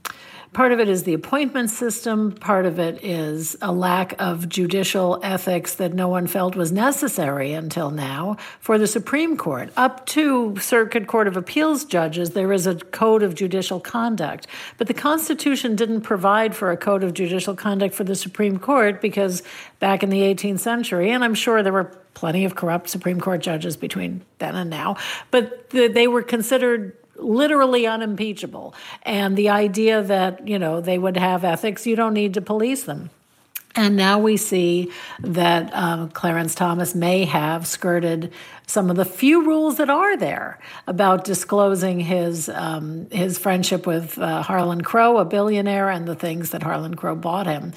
Part of it is the appointment system. Part of it is a lack of judicial ethics that no one felt was necessary until now for the Supreme Court. Up to Circuit Court of Appeals judges, there is a code of judicial conduct. But the Constitution didn't provide for a code of judicial conduct for the Supreme Court because back in the 18th century, and I'm sure there were plenty of corrupt Supreme Court judges between then and now, but they were considered literally unimpeachable. And the idea that, you know, they would have ethics, you don't need to police them. And now we see that um, Clarence Thomas may have skirted some of the few rules that are there about disclosing his um, his friendship with uh, Harlan Crow, a billionaire, and the things that Harlan Crow bought him.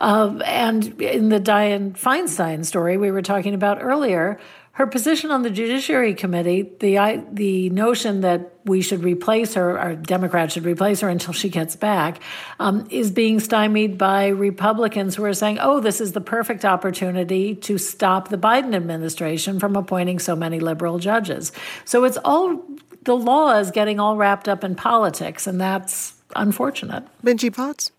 Uh, and in the Dianne Feinstein story we were talking about earlier, her position on the Judiciary Committee, the the notion that we should replace her, or Democrats should replace her until she gets back, um, is being stymied by Republicans who are saying, "Oh, this is the perfect opportunity to stop the Biden administration from appointing so many liberal judges." So it's all the law is getting all wrapped up in politics, and that's unfortunate. Benji Potts.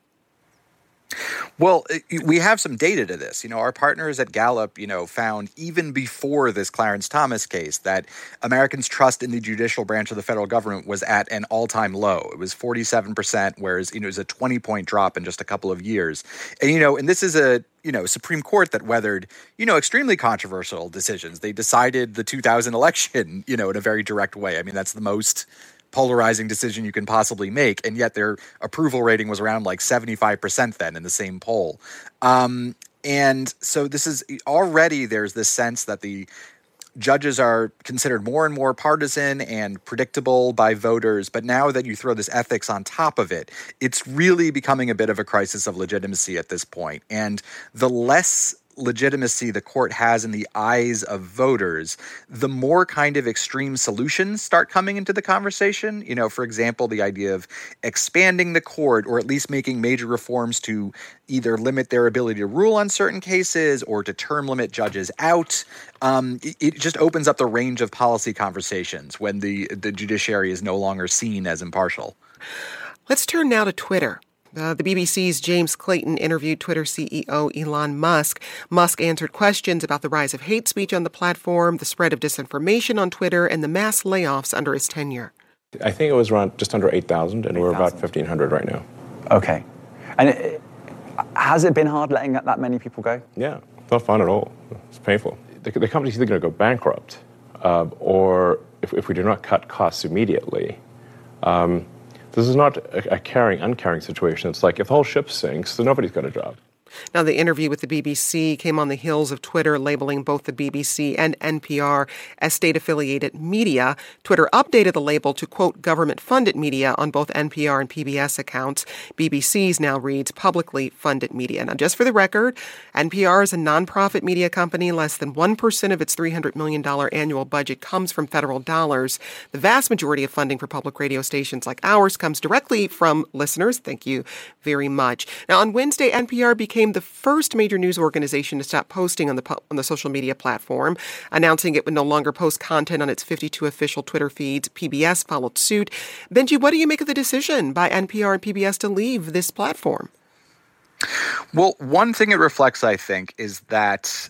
Well, eh, we have some data to this. You know, our partners at Gallup, you know, found even before this Clarence Thomas case that Americans' trust in the judicial branch of the federal government was at an all-time low. It was 47%, whereas, you know, it was a 20-point drop in just a couple of years. And, you know, and this is a you know Supreme Court that weathered you know extremely controversial decisions. They decided the 2000 election you know in a very direct way. I mean that's the most polarizing decision you can possibly make, and yet their approval rating was around like 75% then in the same poll. Um, and so this is already there's this sense that the judges are considered more and more partisan and predictable by voters. But now that you throw this ethics on top of it, it's really becoming a bit of a crisis of legitimacy at this point. And the less legitimacy the court has in the eyes of voters, the more kind of extreme solutions start coming into the conversation. You know, for example, the idea of expanding the court or at least making major reforms to either limit their ability to rule on certain cases or to term limit judges out. Um, it, it just opens up the range of policy conversations when the, the judiciary is no longer seen as impartial. Let's turn now to Twitter. Uh, the BBC's James Clayton interviewed Twitter CEO Elon Musk. Musk answered questions about the rise of hate speech on the platform, the spread of disinformation on Twitter, and the mass layoffs under his tenure. I think it was around just under 8,000, and 8, we're about 1,500 right now. Okay. And it, has it been hard letting that many people go? Yeah, not fun at all. It's painful. The, the company's either going to go bankrupt, uh, or if, if, we do not cut costs immediately, um, this is not a, a caring, uncaring situation. It's like if the whole ship sinks, then nobody's got a job. Now, the interview with the BBC came on the heels of Twitter labeling both the BBC and NPR as state affiliated media. Twitter updated the label to quote government funded media on both NPR and PBS accounts. BBC's now reads publicly funded media. Now, just for the record, NPR is a nonprofit media company. Less than 1% of its $300 million annual budget comes from federal dollars. The vast majority of funding for public radio stations like ours comes directly from listeners. Thank you very much. Now, on Wednesday, NPR became the first major news organization to stop posting on the on the social media platform, announcing it would no longer post content on its 52 official Twitter feeds. PBS followed suit. Benji, what do you make of the decision by NPR and PBS to leave this platform? Well, one thing it reflects, I think, is that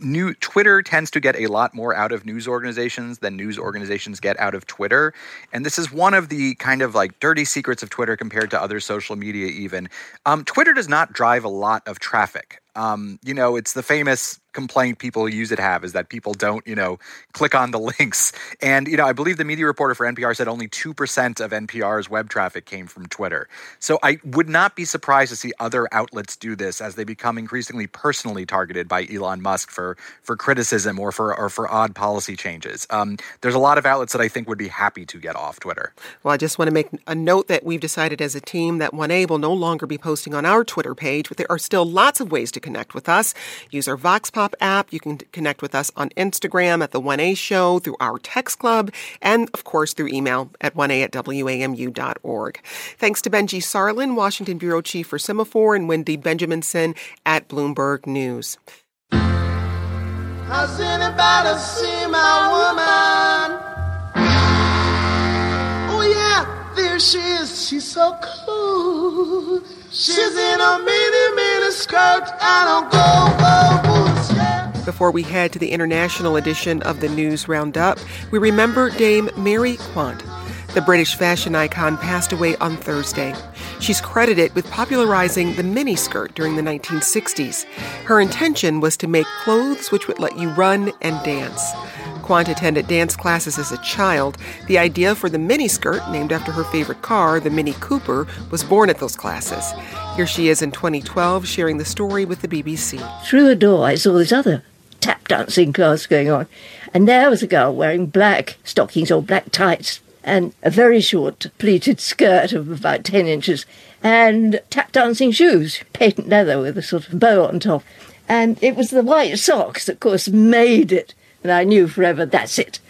new Twitter tends to get a lot more out of news organizations than news organizations get out of Twitter. And this is one of the kind of like dirty secrets of Twitter compared to other social media, even. Um, Twitter does not drive a lot of traffic. Um, you know, it's the famous complaint people use it have is that people don't, you know, click on the links. And, you know, I believe the media reporter for NPR said only 2% of NPR's web traffic came from Twitter. So I would not be surprised to see other outlets do this as they become increasingly personally targeted by Elon Musk for for criticism or for or for odd policy changes. Um, there's a lot of outlets that I think would be happy to get off Twitter. Well, I just want to make a note that we've decided as a team that 1A will no longer be posting on our Twitter page, but there are still lots of ways to connect with us. Use our Vox App. You can connect with us on Instagram at the 1A Show, through our text club, and of course through email at 1A at WAMU.org. Thanks to Benji Sarlin, Washington Bureau Chief for Semafor, and Wendy Benjaminson at Bloomberg News. Has anybody seen my woman? Oh yeah, there she is. She's so cool. She's in a mini mini skirt and a gold gold boots. Before we head to the international edition of the News Roundup, we remember Dame Mary Quant. The British fashion icon passed away on Thursday. She's credited with popularizing the miniskirt during the 1960s. Her intention was to make clothes which would let you run and dance. Quant attended dance classes as a child. The idea for the miniskirt, named after her favorite car, the Mini Cooper, was born at those classes. Here she is in 2012 sharing the story with the BBC. Through a door, I saw this other tap dancing class going on, and there was a girl wearing black stockings or black tights and a very short pleated skirt of about 10 inches and tap dancing shoes, patent leather with a sort of bow on top. And it was the white socks that, of course, made it. And I knew forever that's it.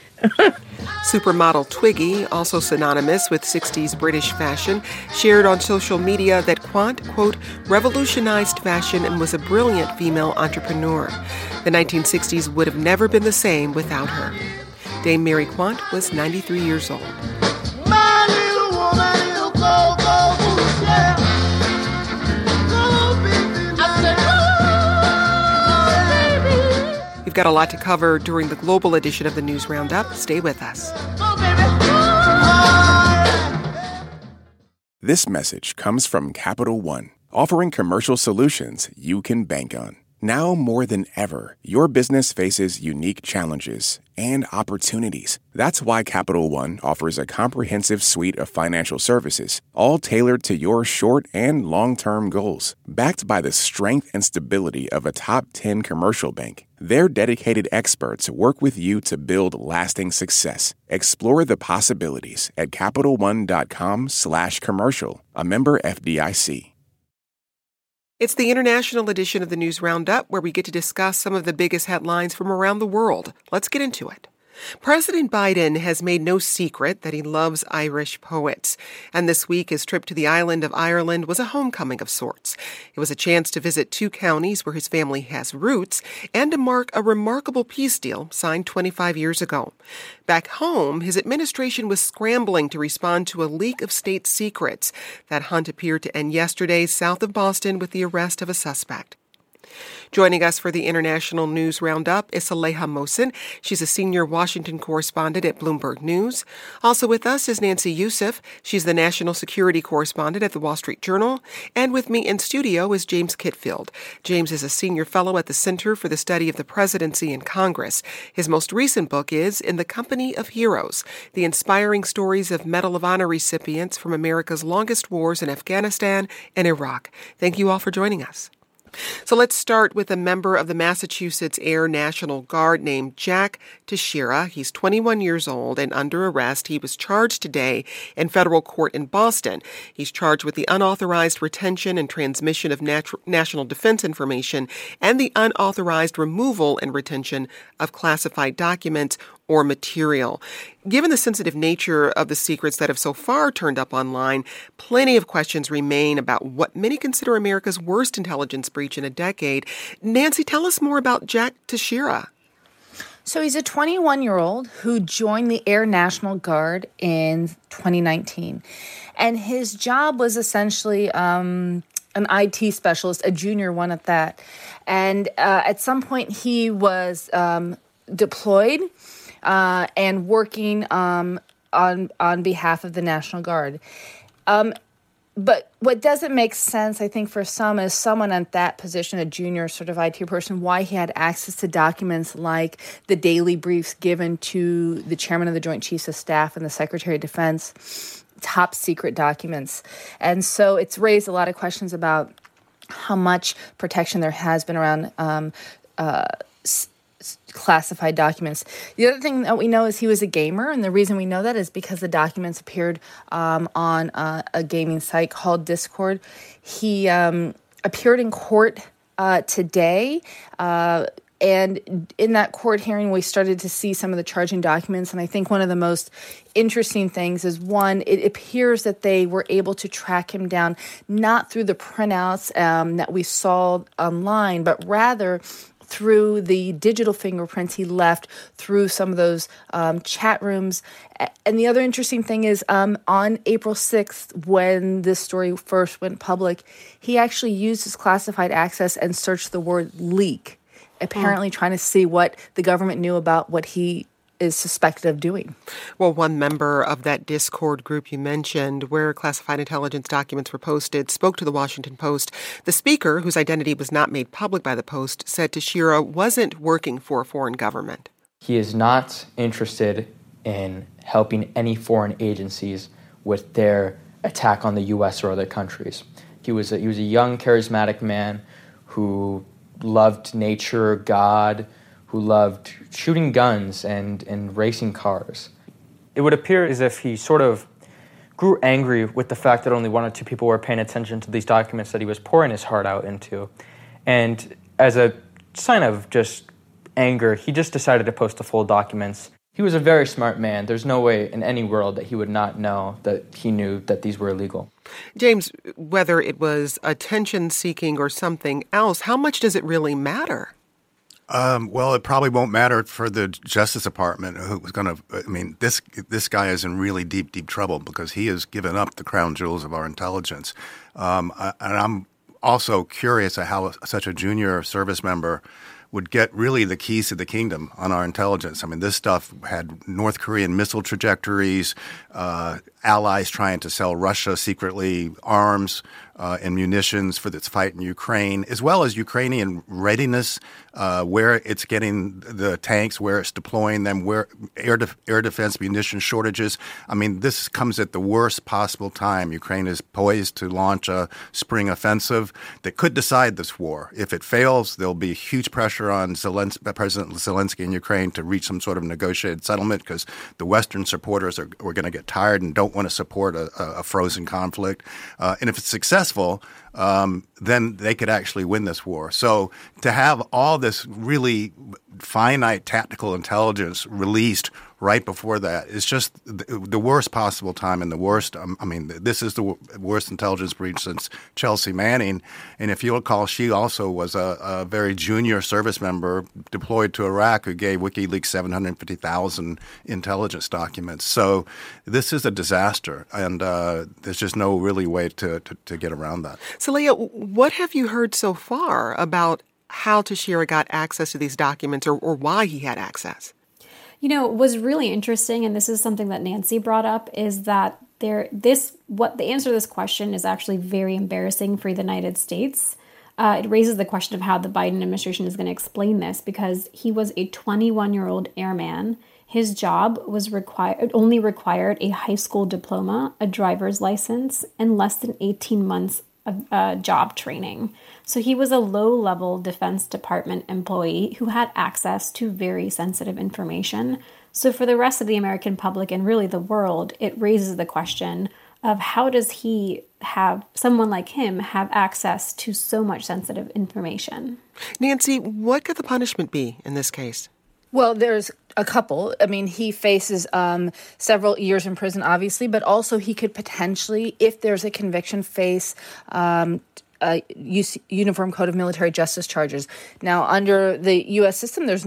Supermodel Twiggy, also synonymous with 60s British fashion, shared on social media that Quant, quote, revolutionized fashion and was a brilliant female entrepreneur. The 1960s would have never been the same without her. Dame Mary Quant was 93 years old. Got a lot to cover during the global edition of the News Roundup. Stay with us. Oh, this message comes from Capital One, offering commercial solutions you can bank on. Now more than ever, your business faces unique challenges and opportunities. That's why Capital One offers a comprehensive suite of financial services, all tailored to your short and long term goals. Backed by the strength and stability of a top 10 commercial bank, their dedicated experts work with you to build lasting success. Explore the possibilities at CapitalOne.com/slash commercial, a member FDIC. It's the international edition of the News Roundup where we get to discuss some of the biggest headlines from around the world. Let's get into it. President Biden has made no secret that he loves Irish poets, and this week his trip to the island of Ireland was a homecoming of sorts. It was a chance to visit two counties where his family has roots and to mark a remarkable peace deal signed 25 years ago. Back home, his administration was scrambling to respond to a leak of state secrets. That hunt appeared to end yesterday south of Boston with the arrest of a suspect. Joining us for the International News Roundup is Saleha Mohsin. She's a senior Washington correspondent at Bloomberg News. Also with us is Nancy Youssef. She's the national security correspondent at the Wall Street Journal. And with me in studio is James Kitfield. James is a senior fellow at the Center for the Study of the Presidency and Congress. His most recent book is In the Company of Heroes The Inspiring Stories of Medal of Honor Recipients from America's Longest Wars in Afghanistan and Iraq. Thank you all for joining us. So let's start with a member of the Massachusetts Air National Guard named Jack Teixeira. He's 21 years old and under arrest. He was charged today in federal court in Boston. He's charged with the unauthorized retention and transmission of nat- national defense information and the unauthorized removal and retention of classified documents or material. Given the sensitive nature of the secrets that have so far turned up online, plenty of questions remain about what many consider America's worst intelligence breach in a decade. Nancy, tell us more about Jack Teixeira. So he's a 21 year old who joined the Air National Guard in 2019. And his job was essentially um, an IT specialist, a junior one at that. And uh, at some point, he was um, deployed uh, and working um, on on behalf of the National Guard. Um, but what doesn't make sense, I think, for some is someone at that position, a junior sort of IT person, why he had access to documents like the daily briefs given to the chairman of the Joint Chiefs of Staff and the Secretary of Defense, top secret documents. And so it's raised a lot of questions about how much protection there has been around um, uh, classified documents. The other thing that we know is he was a gamer, and the reason we know that is because the documents appeared um, on uh, a gaming site called Discord. He um, appeared in court uh, today. Uh, and in that court hearing, we started to see some of the charging documents. And I think one of the most interesting things is one, it appears that they were able to track him down not through the printouts um, that we saw online, but rather through the digital fingerprints he left through some of those um, chat rooms. And the other interesting thing is um, on April 6th, when this story first went public, he actually used his classified access and searched the word leak, apparently trying to see what the government knew about what he is suspected of doing. Well, one member of that Discord group you mentioned, where classified intelligence documents were posted, spoke to the Washington Post. The speaker, whose identity was not made public by the Post, said Teixeira wasn't working for a foreign government. He is not interested in helping any foreign agencies with their attack on the U.S. or other countries. He was a, he was a young, charismatic man who loved nature, God, who loved shooting guns and, and racing cars. It would appear as if he sort of grew angry with the fact that only one or two people were paying attention to these documents that he was pouring his heart out into. And as a sign of just anger, he just decided to post the full documents. He was a very smart man. There's no way in any world that he would not know that he knew that these were illegal. James, whether it was attention seeking or something else, how much does it really matter? Um, well, it probably won't matter for the Justice Department, who's going to. I mean, this this guy is in really deep, deep trouble because he has given up the crown jewels of our intelligence. Um, and I'm also curious how such a junior service member would get really the keys to the kingdom on our intelligence. I mean, this stuff had North Korean missile trajectories, uh, allies trying to sell Russia secretly arms uh, and munitions for its fight in Ukraine, as well as Ukrainian readiness, uh, where it's getting the tanks, where it's deploying them, where air de- air defense munition shortages. I mean, this comes at the worst possible time. Ukraine is poised to launch a spring offensive that could decide this war. If it fails, there'll be huge pressure on President Zelensky in Ukraine to reach some sort of negotiated settlement because the Western supporters are, are going to get tired and don't want to support a, a frozen conflict. Uh, and if it's successful, um, then they could actually win this war. So to have all this really finite tactical intelligence released right before that is just the, worst possible time and the worst. Um, I mean, this is the worst intelligence breach since Chelsea Manning. And if you recall, she also was a, a very junior service member deployed to Iraq who gave WikiLeaks 750,000 intelligence documents. So this is a disaster, and uh, there's just no really way to, to, to get around that. Leah, what have you heard so far about how Teixeira got access to these documents or, or why he had access? You know, was really interesting, and this is something that Nancy brought up, is that there this what the answer to this question is actually very embarrassing for the United States. Uh, it raises the question of how the Biden administration is going to explain this because he was a 21 year old airman. His job was required only required a high school diploma, a driver's license, and less than 18 months uh, job training. So he was a low level Defense Department employee who had access to very sensitive information. So, for the rest of the American public and really the world, it raises the question of how does he have someone like him have access to so much sensitive information? Nancy, what could the punishment be in this case? Well, there's a couple. I mean, he faces um, several years in prison, obviously, but also he could potentially, if there's a conviction, face um, uh, Uniform Code of Military Justice charges. Now, under the U.S. system, there's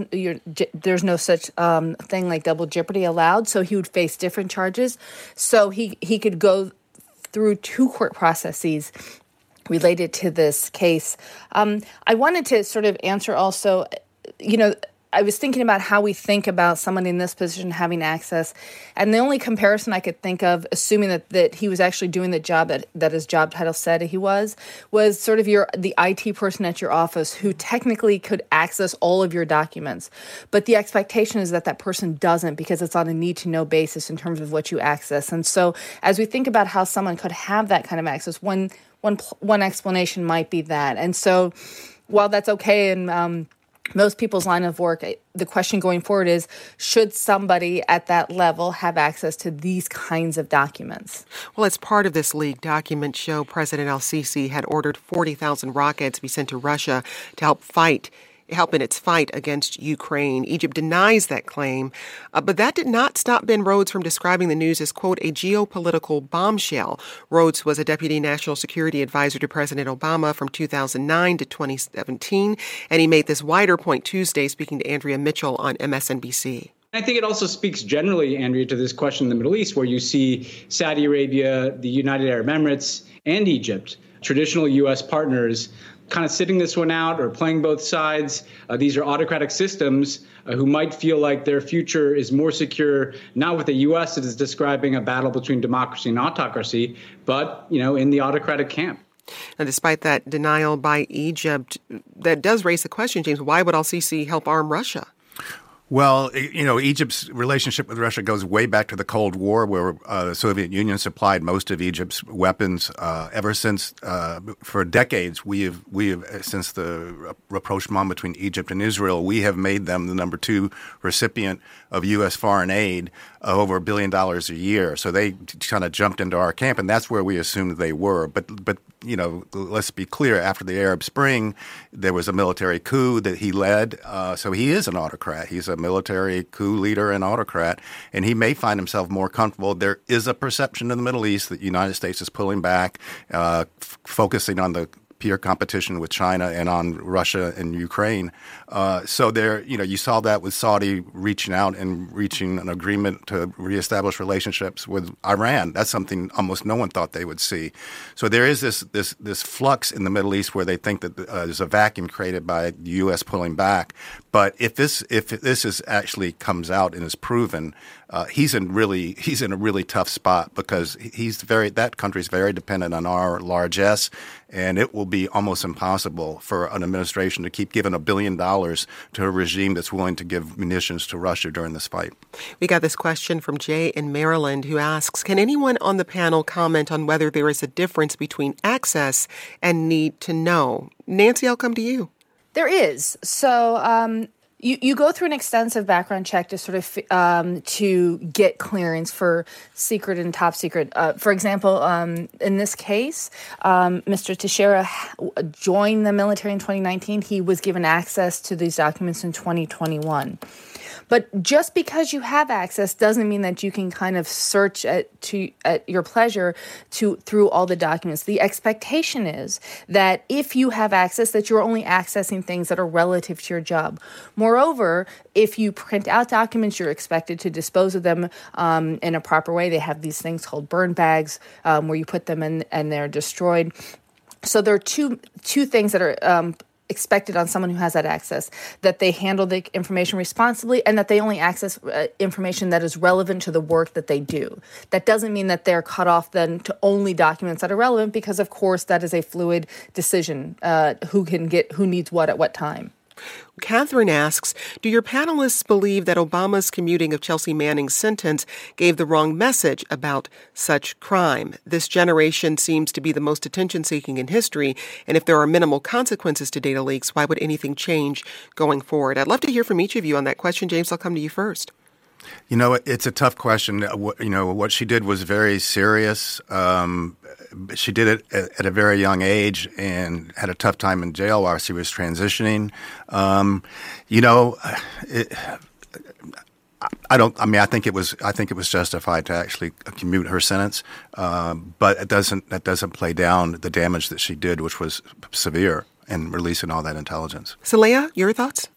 there's no such um, thing like double jeopardy allowed, so he would face different charges. So he he could go through two court processes related to this case. Um, I wanted to sort of answer also, you know I was thinking about how we think about someone in this position having access, and the only comparison I could think of, assuming that, that he was actually doing the job that, that his job title said he was, was sort of your the IT person at your office who technically could access all of your documents, but the expectation is that that person doesn't because it's on a need to know basis in terms of what you access. And so, as we think about how someone could have that kind of access, one one one explanation might be that. And so, while that's okay and um, most people's line of work, the question going forward is should somebody at that level have access to these kinds of documents? Well, as part of this leaked document show, President Al Sisi had ordered 40,000 rockets be sent to Russia to help fight help in its fight against Ukraine. Egypt denies that claim, uh, but that did not stop Ben Rhodes from describing the news as, quote, a geopolitical bombshell. Rhodes was a deputy national security advisor to President Obama from 2009 to 2017, and he made this wider point Tuesday speaking to Andrea Mitchell on MSNBC. I think it also speaks generally, Andrea, to this question in the Middle East, where you see Saudi Arabia, the United Arab Emirates, and Egypt, traditional U.S. partners, kind of sitting this one out or playing both sides. Uh, these are autocratic systems uh, who might feel like their future is more secure, not with the U.S. that is describing a battle between democracy and autocracy, but you know, in the autocratic camp. Now, despite that denial by Egypt, that does raise the question, James. Why would Al Sisi help arm Russia? Well, you know, Egypt's relationship with Russia goes way back to the Cold War, where uh, the Soviet Union supplied most of Egypt's weapons. Uh, ever since, uh, for decades, we have we have since the rapprochement between Egypt and Israel, we have made them the number two recipient of U.S. foreign aid over a billion dollars a year. So they kind of jumped into our camp, and that's where we assumed they were. But but you know, let's be clear. After the Arab Spring, there was a military coup that he led. Uh, so he is an autocrat. He's a military coup leader and autocrat, and he may find himself more comfortable. There is a perception in the Middle East that the United States is pulling back, uh, f- focusing on the peer competition with China and on Russia and Ukraine. Uh, so there, you know, you saw that with Saudi reaching out and reaching an agreement to reestablish relationships with Iran. That's something almost no one thought they would see. So there is this this this flux in the Middle East where they think that uh, there's a vacuum created by the U.S. pulling back. But if this if this is actually comes out and is proven, uh, he's in really he's in a really tough spot because he's very that country's very dependent on our largesse, and it will be almost impossible for an administration to keep giving a billion dollars to a regime that's willing to give munitions to Russia during this fight. We got this question from Jay in Maryland who asks Can anyone on the panel comment on whether there is a difference between access and need to know? Nancy, I'll come to you. There is. So um, you, you go through an extensive background check to sort of um, to get clearance for secret and top secret. Uh, for example, um, in this case, um, Mr. Teixeira joined the military in 2019. He was given access to these documents in 2021. But just because you have access doesn't mean that you can kind of search at to at your pleasure to through all the documents. The expectation is that if you have access that you're only accessing things that are relative to your job. Moreover, if you print out documents, you're expected to dispose of them um, in a proper way. They have these things called burn bags um, where you put them in and they're destroyed. So there are two two things that are um, expected on someone who has that access that they handle the information responsibly and that they only access uh, information that is relevant to the work that they do. That doesn't mean that they're cut off then to only documents that are relevant because of course that is a fluid decision uh, who can get who needs what at what time Catherine asks Do your panelists believe that Obama's commuting of Chelsea Manning's sentence gave the wrong message about such crime? This generation seems to be the most attention seeking in history, and if there are minimal consequences to data leaks, why would anything change going forward? I'd love to hear from each of you on that question. James, I'll come to you first. You know, it's a tough question. You know, what she did was very serious. Um, she did it at, a very young age and had a tough time in jail while she was transitioning. Um, you know, it, I don't. I mean, I think it was. I think it was justified to actually commute her sentence, um, but it doesn't. That doesn't play down the damage that she did, which was severe, and releasing all that intelligence. Saleha, your thoughts?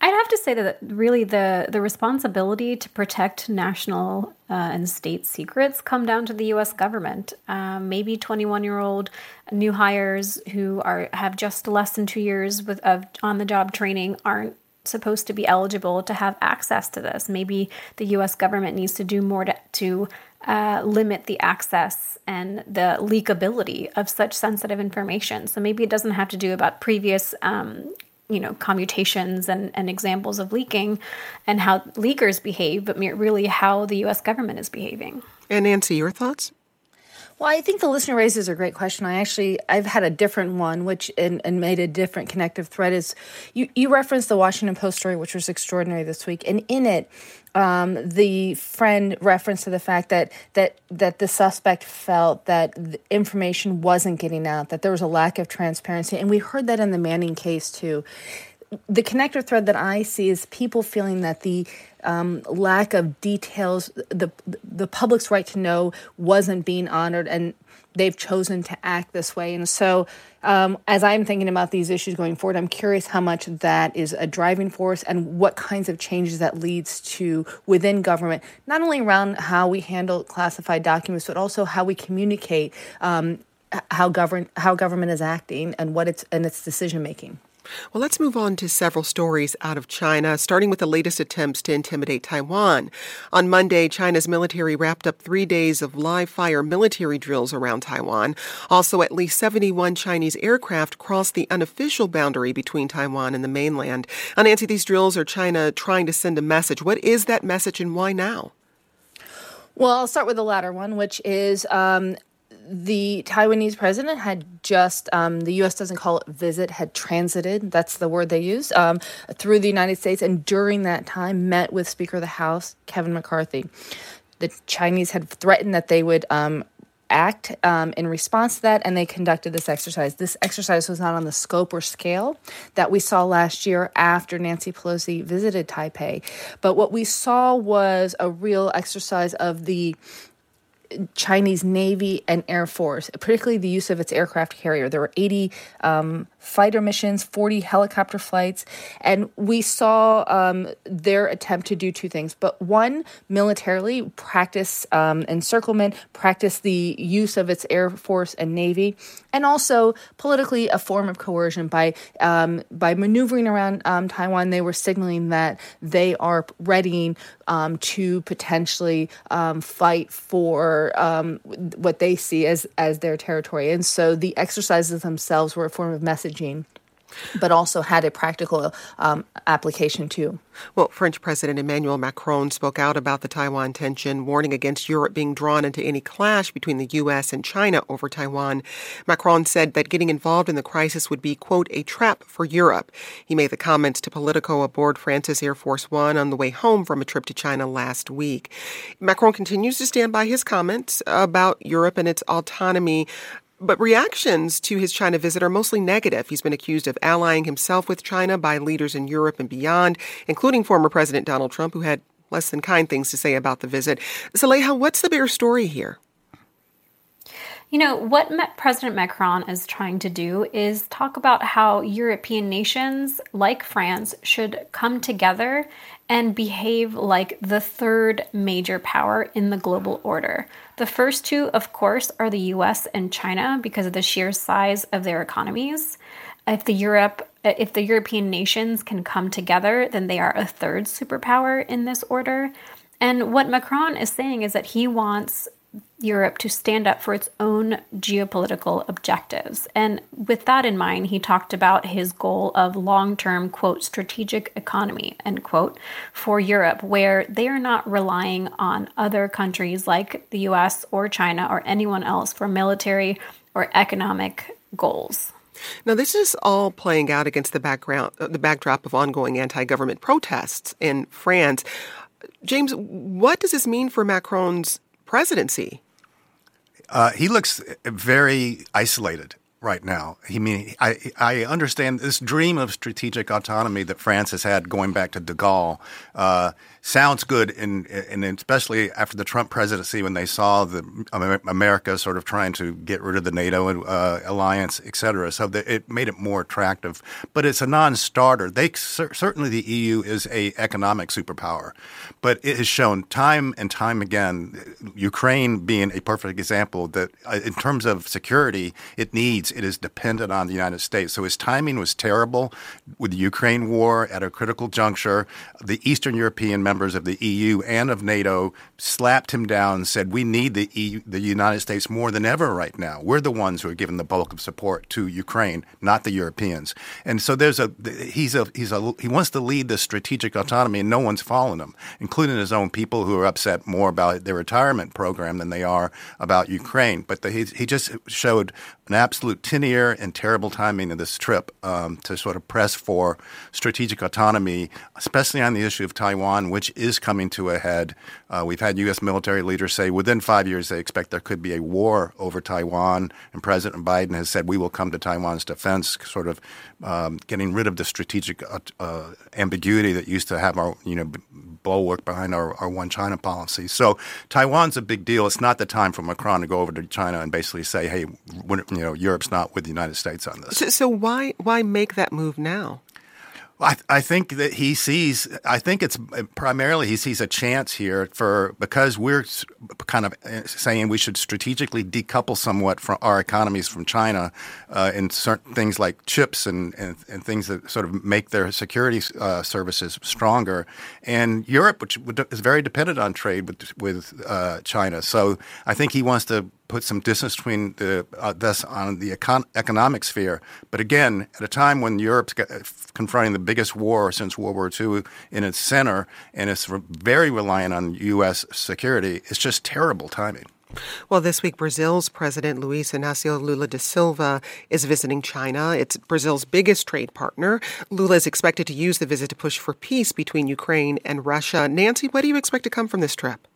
I'd have to say that really the the responsibility to protect national uh, and state secrets come down to the U.S. government. Um, maybe 21 year old new hires who are have just less than two years with of on the job training aren't supposed to be eligible to have access to this. Maybe the U.S. government needs to do more to, to uh, limit the access and the leakability of such sensitive information. So maybe it doesn't have to do about previous um, you know commutations and, and examples of leaking and how leakers behave but really how the us government is behaving. And nancy your thoughts well, I think the listener raises a great question. I actually I've had a different one, which and, and made a different connective thread. Is you you referenced the Washington Post story, which was extraordinary this week, and in it, um, the friend referenced to the fact that that that the suspect felt that information wasn't getting out, that there was a lack of transparency, and we heard that in the Manning case too. The connector thread that I see is people feeling that the um, lack of details, the the public's right to know wasn't being honored, and they've chosen to act this way. And so, um, as I'm thinking about these issues going forward, I'm curious how much that is a driving force and what kinds of changes that leads to within government, not only around how we handle classified documents, but also how we communicate um, how govern how government is acting and what it's and its decision making. Well, let's move on to several stories out of China, starting with the latest attempts to intimidate Taiwan. On Monday, China's military wrapped up three days of live fire military drills around Taiwan. Also, at least 71 Chinese aircraft crossed the unofficial boundary between Taiwan and the mainland. Now, Nancy, these drills are China trying to send a message. What is that message and why now? Well, I'll start with the latter one, which is um, the Taiwanese president had just, um, the U.S. doesn't call it visit, had transited, that's the word they use, um, through the United States, and during that time met with Speaker of the House, Kevin McCarthy. The Chinese had threatened that they would um, act um, in response to that, and they conducted this exercise. This exercise was not on the scope or scale that we saw last year after Nancy Pelosi visited Taipei, but what we saw was a real exercise of the Chinese Navy and Air Force, particularly the use of its aircraft carrier. There were 80 um, fighter missions, 40 helicopter flights, and we saw um, their attempt to do two things. But one, militarily, practice um, encirclement, practice the use of its Air Force and Navy, and also politically, a form of coercion by um, by maneuvering around um, Taiwan. They were signaling that they are readying um, to potentially fight for what they see as as their territory, and so the exercises themselves were a form of message messaging but also had a practical um, application too. Well, French President Emmanuel Macron spoke out about the Taiwan tension, warning against Europe being drawn into any clash between the U.S. and China over Taiwan. Macron said that getting involved in the crisis would be, quote, a trap for Europe. He made the comments to Politico aboard France's Air Force One on the way home from a trip to China last week. Macron continues to stand by his comments about Europe and its autonomy but reactions to his China visit are mostly negative. He's been accused of allying himself with China by leaders in Europe and beyond, including former President Donald Trump, who had less than kind things to say about the visit. Saleha, what's the bigger story here? You know, what President Macron is trying to do is talk about how European nations like France should come together and behave like the third major power in the global order. The first two, of course, are the US and China because of the sheer size of their economies. If the Europe if the European nations can come together, then they are a third superpower in this order. And what Macron is saying is that he wants Europe to stand up for its own geopolitical objectives. And with that in mind, he talked about his goal of long term, quote, strategic autonomy, end quote, for Europe, where they are not relying on other countries like the US or China or anyone else for military or economic goals. Now, this is all playing out against the background, uh, the backdrop of ongoing anti-government protests in France. James, what does this mean for Macron's presidency? Uh, he looks very isolated right now. He mean I I understand this dream of strategic autonomy that France has had going back to De Gaulle. Uh, sounds good, and and especially after the Trump presidency, when they saw the America sort of trying to get rid of the NATO uh, alliance, et cetera. So the, it made it more attractive. But it's a non-starter. They certainly the EU is a economic superpower, but it has shown time and time again, Ukraine being a perfect example that uh, in terms of security, it needs it is dependent on the United States. So his timing was terrible with the Ukraine war at a critical juncture. The Eastern European members of the EU and of NATO slapped him down and said, "We need the EU, the United States more than ever right now. We're the ones who are giving the bulk of support to Ukraine, not the Europeans." And so there's a he's a he's a he wants to lead this strategic autonomy, and no one's following him, including his own people who are upset more about their retirement program than they are about Ukraine. But the, he he just showed an absolute tin ear and terrible timing of this trip um, to sort of press for strategic autonomy, especially on the issue of Taiwan, which is coming to a head. Uh, we've had U.S. military leaders say within five years they expect there could be a war over Taiwan, and President Biden has said we will come to Taiwan's defense, sort of um, getting rid of the strategic uh, uh, ambiguity that used to have our you know bulwark behind our, our one China policy. So Taiwan's a big deal. It's not the time for Macron to go over to China and basically say, hey, you know, Europe's not with the United States on this. So, so why why make that move now? I, I, think that he sees. I think it's primarily he sees a chance here for because we're kind of uh, saying we should strategically decouple somewhat from our economies from China uh, in certain things like chips and, and, and, things that sort of make their security uh, services stronger. And Europe, which is very dependent on trade with with uh, China, so I think he wants to put some distance between the, uh, on the econ- economic sphere. But again, at a time when Europe's confronting the biggest war since World War II in its center and it's very reliant on U.S. security, it's just terrible timing. Well, this week, Brazil's President Luiz Inácio Lula da Silva is visiting China. It's Brazil's biggest trade partner. Lula is expected to use the visit to push for peace between Ukraine and Russia. Nancy, what do you expect to come from this trip?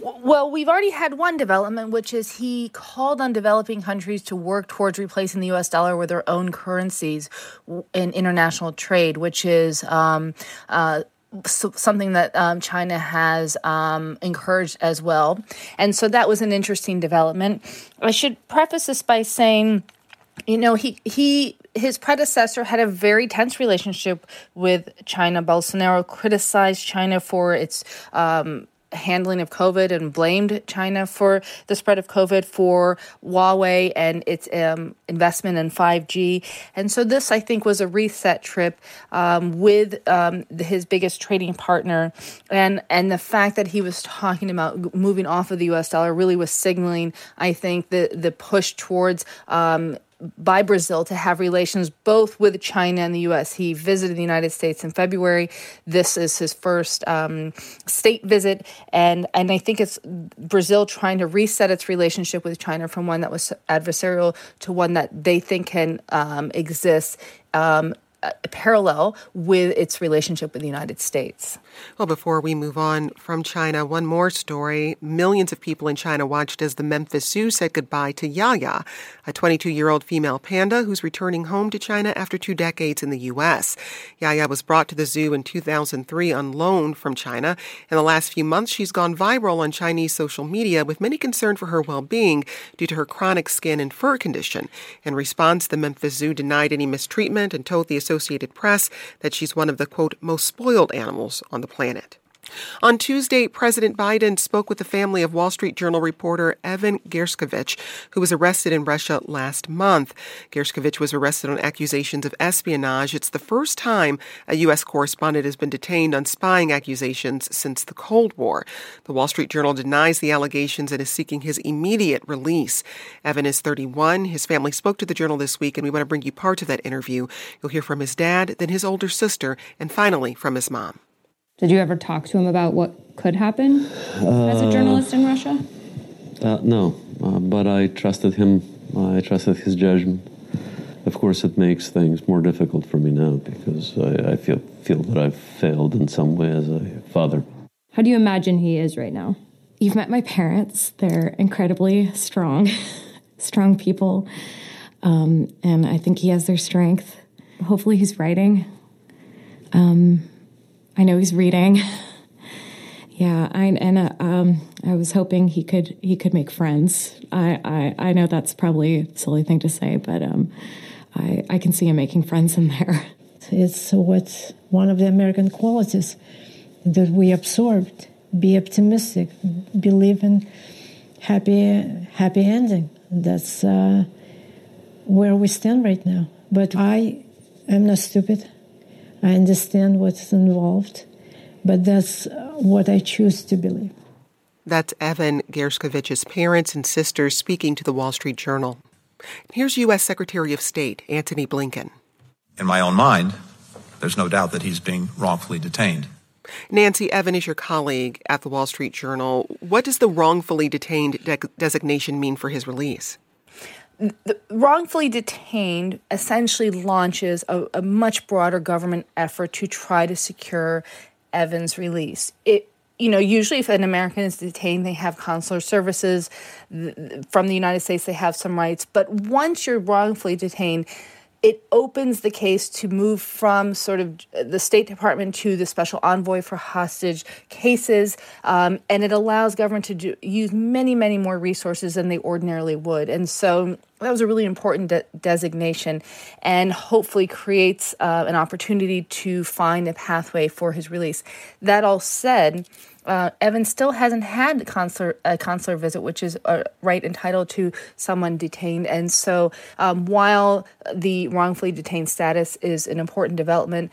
Well, we've already had one development, which is he called on developing countries to work towards replacing the U.S. dollar with their own currencies in international trade, which is um, uh, so something that um, China has um, encouraged as well. And so that was an interesting development. I should preface this by saying, you know, he he his predecessor had a very tense relationship with China. Bolsonaro criticized China for its um, handling of COVID and blamed China for the spread of COVID for Huawei and its um, investment in 5G. And so this, I think, was a reset trip um, with um, his biggest trading partner. And, and the fact that he was talking about moving off of the US dollar really was signaling, I think, the, the push towards um, by Brazil to have relations both with China and the U.S. He visited the United States in February. This is his first um, state visit, and and I think it's Brazil trying to reset its relationship with China from one that was adversarial to one that they think can um, exist. Um, parallel with its relationship with the United States. Well, before we move on from China, one more story. Millions of people in China watched as the Memphis Zoo said goodbye to Yaya, a 22 year old female panda who's returning home to China after two decades in the U.S. Yaya was brought to the zoo in 2003 on loan from China. In the last few months, she's gone viral on Chinese social media with many concerned for her well being due to her chronic skin and fur condition. In response, the Memphis Zoo denied any mistreatment and told the Associated Press that she's one of the quote most spoiled animals on the planet. On Tuesday, President Biden spoke with the family of Wall Street Journal reporter Evan Gershkovich, who was arrested in Russia last month. Gershkovich was arrested on accusations of espionage. It's the first time a U.S. correspondent has been detained on spying accusations since the Cold War. The Wall Street Journal denies the allegations and is seeking his immediate release. Evan is 31. His family spoke to the Journal this week, and we want to bring you part of that interview. You'll hear from his dad, then his older sister, and finally from his mom. Did you ever talk to him about what could happen uh, as a journalist in Russia? Uh, no, uh, but I trusted him. I trusted his judgment. Of course, it makes things more difficult for me now because I, I feel feel that I've failed in some way as a father. How do you imagine he is right now? You've met my parents. They're incredibly strong, strong people, um, and I think he has their strength. Hopefully, he's writing. Um, I know he's reading. yeah, I and uh, um, I was hoping he could he could make friends. I, I I know that's probably a silly thing to say, but um, I I can see him making friends in there. It's what's one of the American qualities that we absorbed. Be optimistic. Believe in happy happy ending. That's uh, where we stand right now. But I am not stupid. I understand what's involved, but that's uh, what I choose to believe. That's Evan Gershkovich's parents and sisters speaking to the Wall Street Journal. Here's U.S. Secretary of State Antony Blinken. In my own mind, there's no doubt that he's being wrongfully detained. Nancy Evan is your colleague at the Wall Street Journal. What does the wrongfully detained de- designation mean for his release? The wrongfully detained essentially launches a, a, much broader government effort to try to secure Evans' release. It, you know, usually if an American is detained, they have consular services from the United States. They have some rights, but once you're wrongfully detained, it opens the case to move from sort of the State Department to the special envoy for hostage cases, um, and it allows government to do, use many, many more resources than they ordinarily would. And so that was a really important de- designation, and hopefully creates uh, an opportunity to find a pathway for his release. That all said, uh, Evan still hasn't had consular, a consular visit, which is a right entitled to someone detained. And so, um, while the wrongfully detained status is an important development,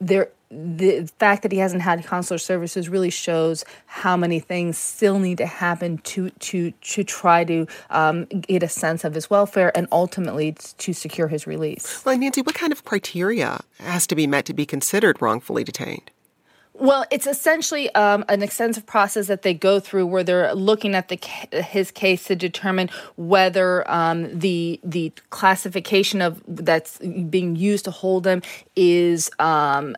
there the fact that he hasn't had consular services really shows how many things still need to happen to to to try to um, get a sense of his welfare and ultimately to secure his release. Well, Nancy, what kind of criteria has to be met to be considered wrongfully detained? Well, it's essentially um, an extensive process that they go through where they're looking at the his case to determine whether um, the the classification of that's being used to hold him is um,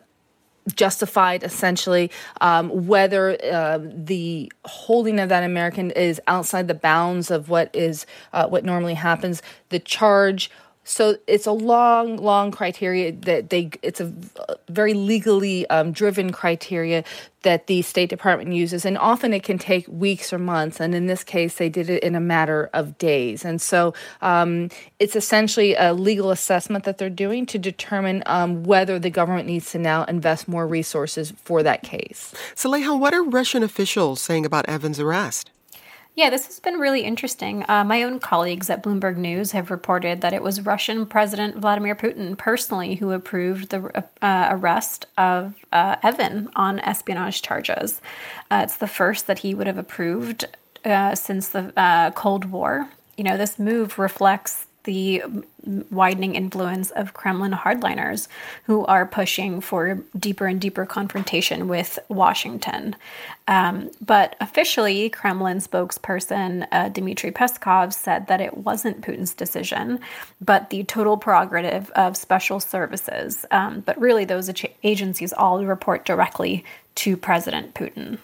justified essentially um, whether uh, the holding of that american is outside the bounds of what is uh, what normally happens. The charge so it's a long, long criteria that they. It's a very legally um, driven criteria that the State Department uses, and often it can take weeks or months. And in this case, they did it in a matter of days. And so um, it's essentially a legal assessment that they're doing to determine um, whether the government needs to now invest more resources for that case. Saleha, what are Russian officials saying about Evans' arrest? Yeah, this has been really interesting. Uh, my own colleagues at Bloomberg News have reported that it was Russian President Vladimir Putin personally who approved the uh, arrest of uh, Evan on espionage charges. Uh, it's the first that he would have approved uh, since the uh, Cold War. You know, this move reflects the widening influence of Kremlin hardliners who are pushing for deeper and deeper confrontation with Washington. Um, but officially, Kremlin spokesperson uh, Dmitry Peskov said that it wasn't Putin's decision, but the total prerogative of special services. Um, but really, those agencies all report directly to President Putin.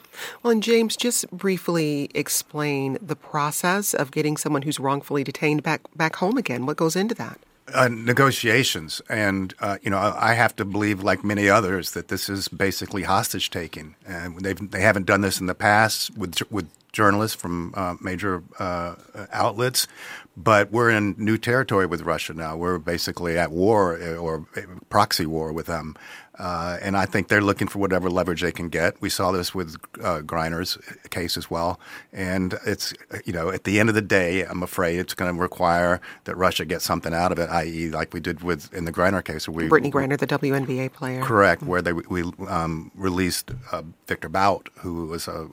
Well, and James, just briefly explain the process of getting someone who's wrongfully detained back back home again. What goes into that? Uh, negotiations, and uh, you know, I have to believe, like many others, that this is basically hostage taking, and they they haven't done this in the past with with journalists from uh, major uh, outlets, but we're in new territory with Russia now. We're basically at war uh, or proxy war with them. Uh, and I think they're looking for whatever leverage they can get. We saw this with uh, Griner's case as well. And it's, you know, at the end of the day, I'm afraid it's going to require that Russia get something out of it, i.e., like we did with in the Griner case. Where we, Brittney Griner, the WNBA player. Correct, where they we um, released uh, Victor Bout, who was a,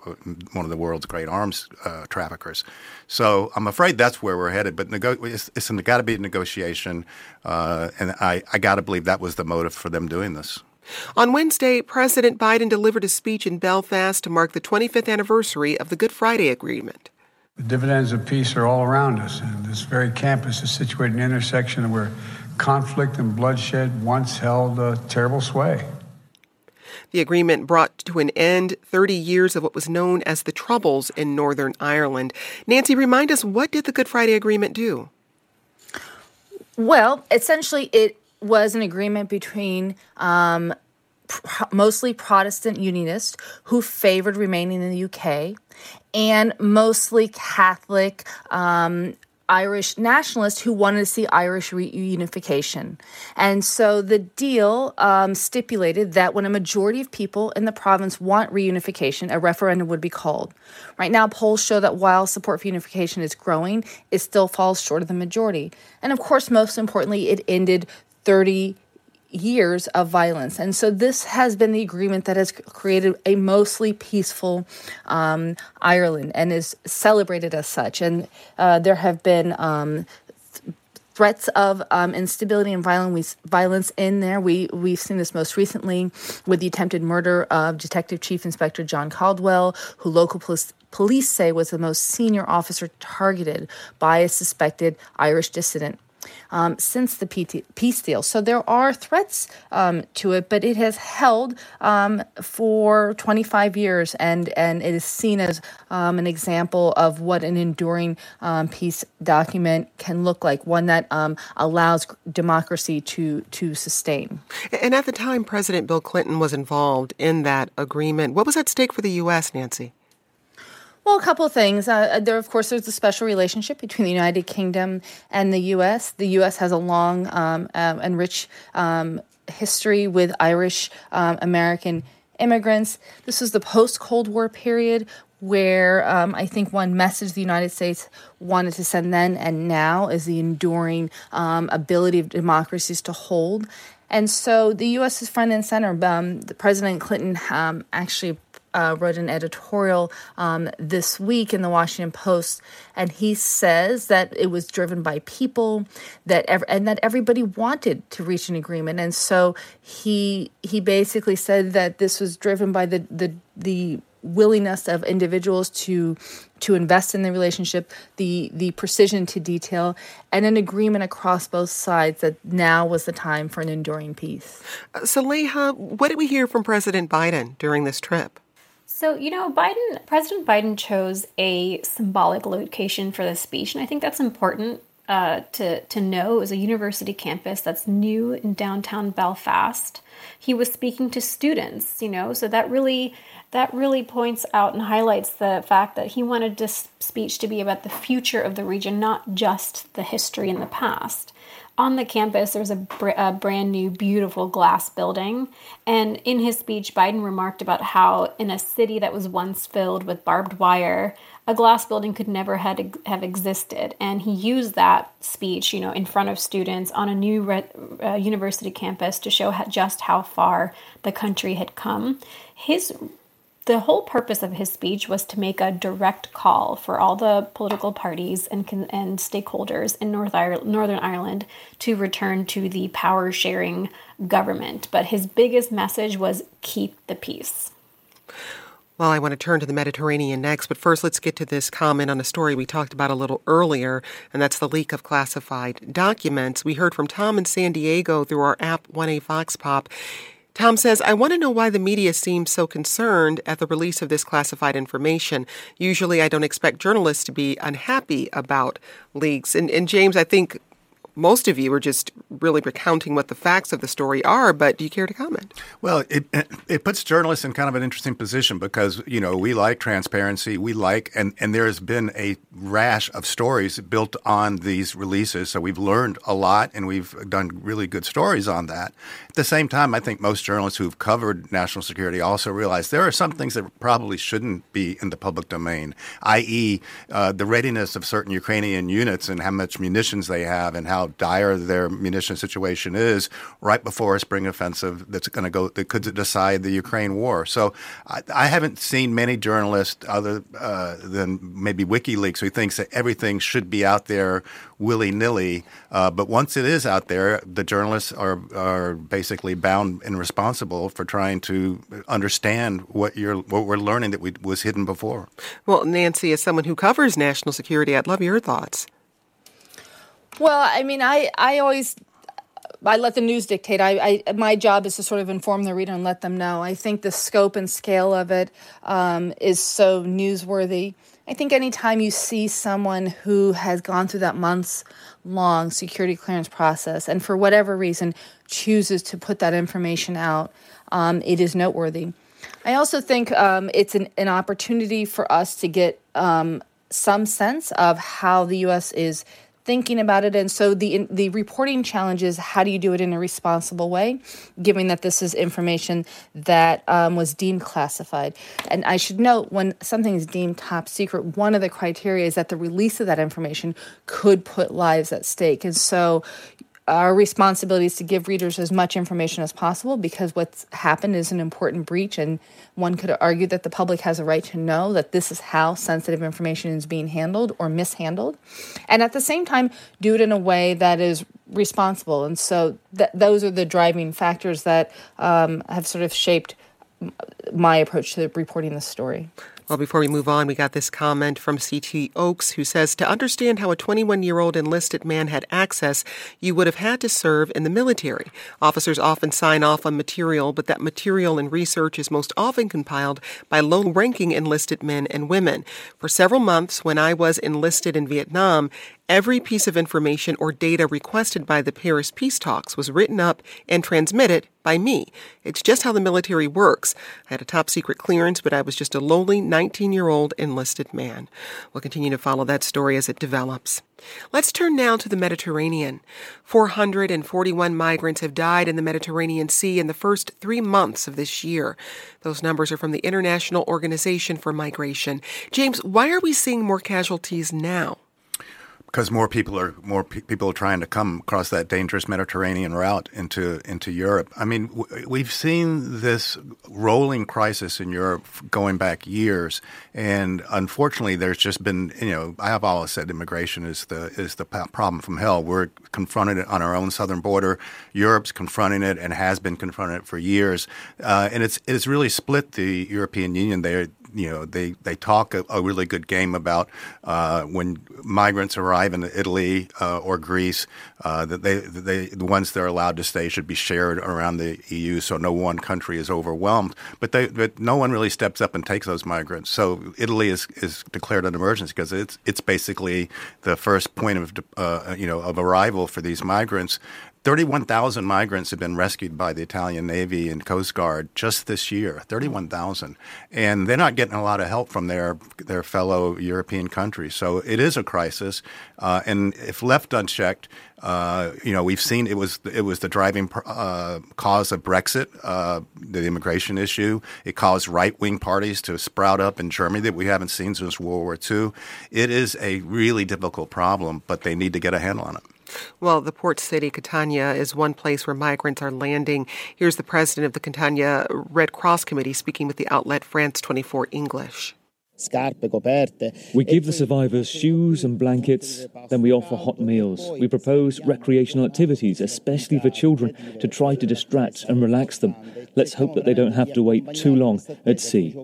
one of the world's great arms uh, traffickers. So I'm afraid that's where we're headed. But nego- it's, it's got to be a negotiation. Uh, and I, I got to believe that was the motive for them doing this. On Wednesday, President Biden delivered a speech in Belfast to mark the 25th anniversary of the Good Friday Agreement. The dividends of peace are all around us, and this very campus is situated in an intersection where conflict and bloodshed once held a terrible sway. The agreement brought to an end 30 years of what was known as the Troubles in Northern Ireland. Nancy, remind us what did the Good Friday Agreement do? Well, essentially, it was an agreement between um, pr- mostly Protestant Unionists who favored remaining in the UK and mostly Catholic um, Irish nationalists who wanted to see Irish reunification. And so the deal um, stipulated that when a majority of people in the province want reunification, a referendum would be called. Right now, polls show that while support for unification is growing, it still falls short of the majority. And of course, most importantly, it ended 30 years of violence. And so this has been the agreement that has created a mostly peaceful um, Ireland and is celebrated as such. And uh, there have been um, threats of um, instability and violence violence in there. We we've seen this most recently with the attempted murder of Detective Chief Inspector John Caldwell, who local police police say was the most senior officer targeted by a suspected Irish dissident um, since the peace deal. So there are threats um, to it, but it has held um, for 25 years, and, and it is seen as um, an example of what an enduring um, peace document can look like, one that um, allows democracy to, to sustain. And at the time, President Bill Clinton was involved in that agreement. What was at stake for the U.S., Nancy? Well, a couple of things. Uh, uh, there, of course, there's a special relationship between the United Kingdom and the U.S. The U.S. has a long um, uh, and rich um, history with Irish um, American immigrants. This was the post Cold War period where um, I think one message the United States wanted to send then and now is the enduring um, ability of democracies to hold. And so the U.S. is front and center. Um, President Clinton um, actually uh, wrote an editorial um, this week in the Washington Post, and he says that it was driven by people that ev- and that everybody wanted to reach an agreement, and so he he basically said that this was driven by the the the willingness of individuals to to invest in the relationship, the the precision to detail, and an agreement across both sides that now was the time for an enduring peace. Uh, Saleha, what did we hear from President Biden during this trip? So, you know, Biden, President Biden chose a symbolic location for the speech, and I think that's important uh, to to know. It was a university campus that's new in downtown Belfast. He was speaking to students, you know, so that really that really points out and highlights the fact that he wanted this speech to be about the future of the region, not just the history in the past on the campus, there's a, br- a, brand new, beautiful glass building. And in his speech, Biden remarked about how in a city that was once filled with barbed wire, a glass building could never had, have existed. And he used that speech, you know, in front of students on a new re- uh, university campus to show how, just how far the country had come. His the whole purpose of his speech was to make a direct call for all the political parties and and stakeholders in North Ireland, Northern Ireland to return to the power sharing government. But his biggest message was keep the peace. Well, I want to turn to the Mediterranean next, but first let's get to this comment on a story we talked about a little earlier, and that's the leak of classified documents. We heard from Tom in San Diego through our app 1A Vox Pop. Tom says, I want to know why the media seems so concerned at the release of this classified information. Usually, I don't expect journalists to be unhappy about leaks. And, and James, I think most of you are just really recounting what the facts of the story are, but do you care to comment? Well, it it puts journalists in kind of an interesting position because you know we like transparency, we like, and and there has been a rash of stories built on these releases, so we've learned a lot and we've done really good stories on that. At the same time, I think most journalists who've covered national security also realize there are some things that probably shouldn't be in the public domain, i.e., uh, the readiness of certain Ukrainian units and how much munitions they have and how dire their munition situation is right before a spring offensive that's going to go that could decide the Ukraine war. So I, I haven't seen many journalists other uh, than maybe WikiLeaks who thinks that everything should be out there willy nilly. Uh, but once it is out there, the journalists are are basically bound and responsible for trying to understand what you're what we're learning that we, was hidden before. Well, Nancy, as someone who covers national security, I'd love your thoughts. Well, I mean, I I always I let the news dictate. I, I, my job is to sort of inform the reader and let them know. I think the scope and scale of it um, is so newsworthy. I think anytime you see someone who has gone through that months long security clearance process and for whatever reason chooses to put that information out, um, it is noteworthy. I also think um, it's an, an opportunity for us to get um, some sense of how the U.S. is thinking about it. And so the the reporting challenge is how do you do it in a responsible way given that this is information that um, was deemed classified? And i should note when something is deemed top secret one of the criteria is that the release of that information could put lives at stake. And so our responsibility is to give readers as much information as possible because what's happened is an important breach and one could argue that the public has a right to know that this is how sensitive information is being handled or mishandled and at the same time do it in a way that is responsible and so th- those are the driving factors that um, have sort of shaped my approach to reporting the story well, before we move on, we got this comment from CT Oaks who says To understand how a 21 year old enlisted man had access, you would have had to serve in the military. Officers often sign off on material, but that material and research is most often compiled by low ranking enlisted men and women. For several months, when I was enlisted in Vietnam, Every piece of information or data requested by the Paris peace talks was written up and transmitted by me. It's just how the military works. I had a top secret clearance, but I was just a lowly 19 year old enlisted man. We'll continue to follow that story as it develops. Let's turn now to the Mediterranean. 441 migrants have died in the Mediterranean Sea in the first three months of this year. Those numbers are from the International Organization for Migration. James, why are we seeing more casualties now? Because more people are more pe- people are trying to come across that dangerous Mediterranean route into into Europe. I mean, w- we've seen this rolling crisis in Europe going back years, and unfortunately, there's just been you know I have always said immigration is the is the problem from hell. We're confronted it on our own southern border. Europe's confronting it and has been confronting it for years, uh, and it's it's really split the European Union. They you know they they talk a, a really good game about uh, when migrants arrive in Italy uh, or Greece uh, that they they the ones that are allowed to stay should be shared around the EU so no one country is overwhelmed. But they but no one really steps up and takes those migrants. So Italy is is declared an emergency because it's it's basically the first point of uh, you know of arrival for these migrants. 31,000 migrants have been rescued by the Italian Navy and Coast Guard just this year. 31,000. And they're not getting a lot of help from their, their fellow European countries. So it is a crisis. Uh, and if left unchecked, uh, you know, we've seen it was it was the driving uh, cause of Brexit, uh, the immigration issue. It caused right wing parties to sprout up in Germany that we haven't seen since World War II. It is a really difficult problem, but they need to get a handle on it. Well, the port city, Catania, is one place where migrants are landing. Here's the president of the Catania Red Cross Committee speaking with the outlet France 24 English. We give the survivors shoes and blankets, then we offer hot meals. We propose recreational activities, especially for children, to try to distract and relax them. Let's hope that they don't have to wait too long at sea.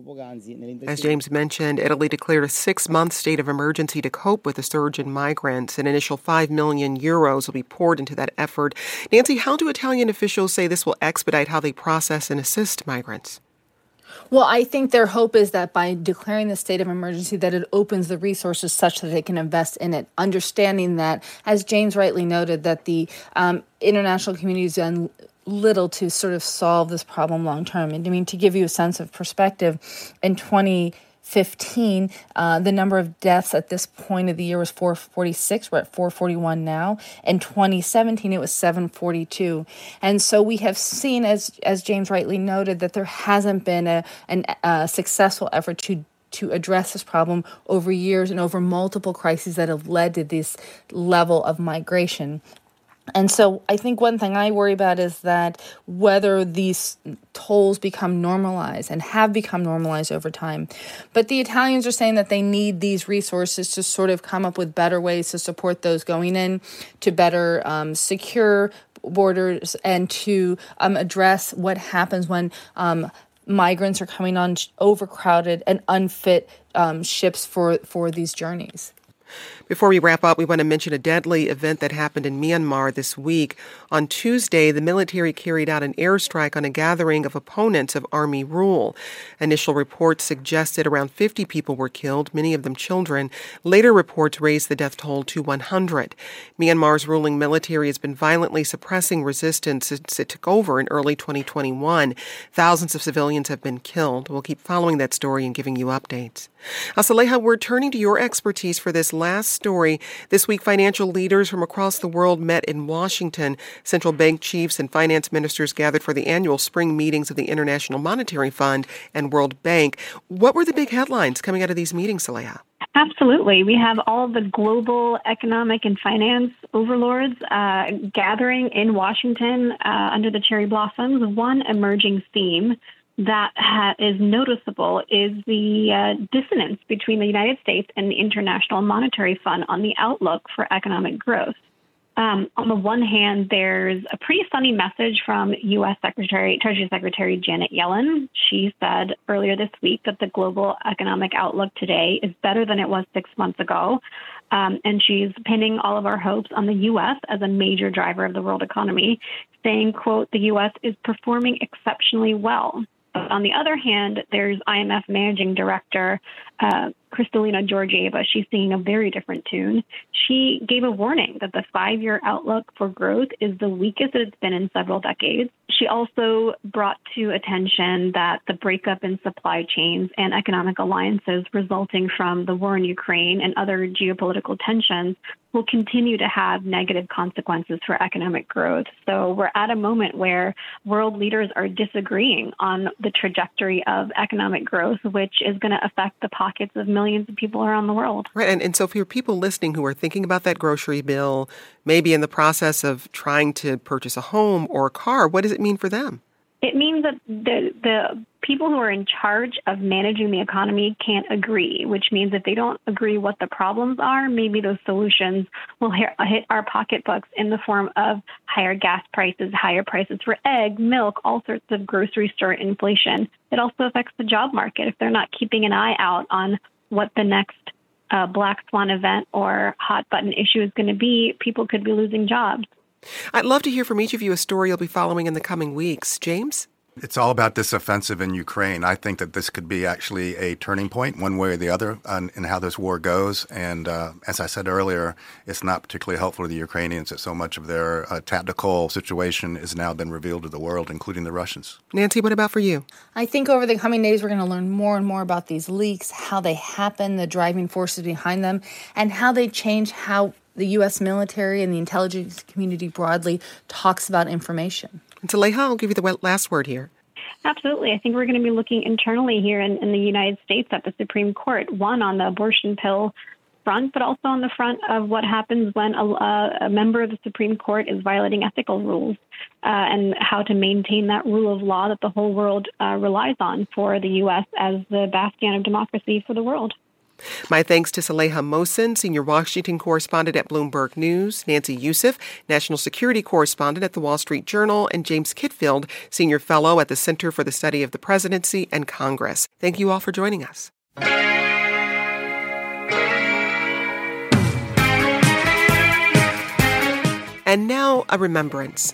As James mentioned, Italy declared a six month state of emergency to cope with the surge in migrants. An initial 5 million euros will be poured into that effort. Nancy, how do Italian officials say this will expedite how they process and assist migrants? Well, I think their hope is that by declaring the state of emergency, that it opens the resources such that they can invest in it. Understanding that, as James rightly noted, that the um, international community has done little to sort of solve this problem long term. And I mean, to give you a sense of perspective, in 20- 15, uh, the number of deaths at this point of the year was 446. We're at 441 now. In 2017, it was 742. And so we have seen, as as James rightly noted, that there hasn't been a an, a successful effort to to address this problem over years and over multiple crises that have led to this level of migration. And so I think one thing I worry about is that whether these tolls become normalized and have become normalized over time. But the Italians are saying that they need these resources to sort of come up with better ways to support those going in, to better um, secure borders, and to um, address what happens when. Um, migrants are coming on overcrowded and unfit um, ships for, for these journeys. Before we wrap up, we want to mention a deadly event that happened in Myanmar this week. On Tuesday, the military carried out an airstrike on a gathering of opponents of army rule. Initial reports suggested around 50 people were killed, many of them children. Later reports raised the death toll to 100. Myanmar's ruling military has been violently suppressing resistance since it took over in early 2021. Thousands of civilians have been killed. We'll keep following that story and giving you updates. Asaleha, we're turning to your expertise for this last story. This week, financial leaders from across the world met in Washington. Central bank chiefs and finance ministers gathered for the annual spring meetings of the International Monetary Fund and World Bank. What were the big headlines coming out of these meetings, Saleha? Absolutely. We have all the global economic and finance overlords uh, gathering in Washington uh, under the cherry blossoms. One emerging theme that ha- is noticeable is the uh, dissonance between the United States and the International Monetary Fund on the outlook for economic growth. Um, on the one hand, there's a pretty funny message from U.S. Secretary, Treasury Secretary Janet Yellen. She said earlier this week that the global economic outlook today is better than it was six months ago. Um, and she's pinning all of our hopes on the U.S. as a major driver of the world economy, saying, quote, the U.S. is performing exceptionally well. On the other hand, there's IMF managing director uh, Kristalina Georgieva. She's singing a very different tune. She gave a warning that the five year outlook for growth is the weakest it's been in several decades. She also brought to attention that the breakup in supply chains and economic alliances resulting from the war in Ukraine and other geopolitical tensions will continue to have negative consequences for economic growth. So we're at a moment where world leaders are disagreeing on the trajectory of economic growth, which is going to affect the pockets of millions of people around the world. Right. And, and so for people listening who are thinking about that grocery bill, maybe in the process of trying to purchase a home or a car, what does it mean for them? It means that the the people who are in charge of managing the economy can't agree, which means if they don't agree what the problems are, maybe those solutions will hit our pocketbooks in the form of higher gas prices, higher prices for egg, milk, all sorts of grocery store inflation. It also affects the job market if they're not keeping an eye out on what the next uh, black swan event or hot button issue is going to be. People could be losing jobs. I'd love to hear from each of you a story you'll be following in the coming weeks. James? It's all about this offensive in Ukraine. I think that this could be actually a turning point, one way or the other, on, in how this war goes. And uh, as I said earlier, it's not particularly helpful to the Ukrainians that so much of their uh, tactical situation has now been revealed to the world, including the Russians. Nancy, what about for you? I think over the coming days, we're going to learn more and more about these leaks, how they happen, the driving forces behind them, and how they change how the U.S. military and the intelligence community broadly talks about information. And Saleha, I'll give you the last word here. Absolutely. I think we're going to be looking internally here in, in the United States at the Supreme Court, one on the abortion pill front, but also on the front of what happens when a, a member of the Supreme Court is violating ethical rules uh, and how to maintain that rule of law that the whole world uh, relies on for the U.S. as the bastion of democracy for the world. My thanks to Saleha Mohsin, senior Washington correspondent at Bloomberg News, Nancy Youssef, national security correspondent at the Wall Street Journal, and James Kitfield, senior fellow at the Center for the Study of the Presidency and Congress. Thank you all for joining us. And now, a remembrance.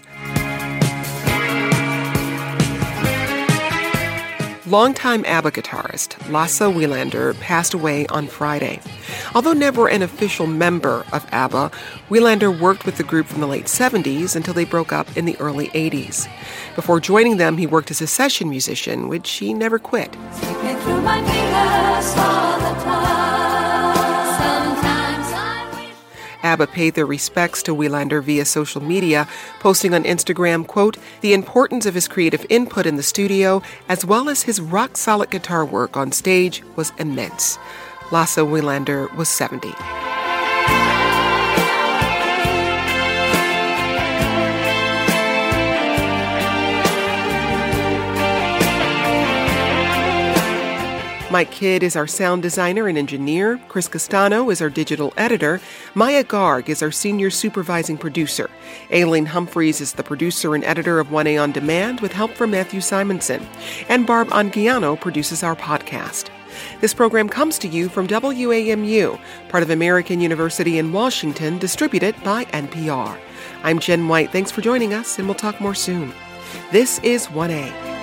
Longtime ABBA guitarist Lasse Wellander passed away on Friday. Although never an official member of ABBA, Wellander worked with the group from the late 70s until they broke up in the early 80s. Before joining them, he worked as a session musician, which he never quit. ABBA paid their respects to Wellander via social media, posting on Instagram, quote, the importance of his creative input in the studio, as well as his rock solid guitar work on stage, was immense. Lasse Wellander was 70. Mike Kidd is our sound designer and engineer. Chris Castano is our digital editor. Maya Garg is our senior supervising producer. Aileen Humphreys is the producer and editor of 1A On Demand with help from Matthew Simonson. And Barb Anguiano produces our podcast. This program comes to you from WAMU, part of American University in Washington, distributed by NPR. I'm Jen White. Thanks for joining us, and we'll talk more soon. This is 1A.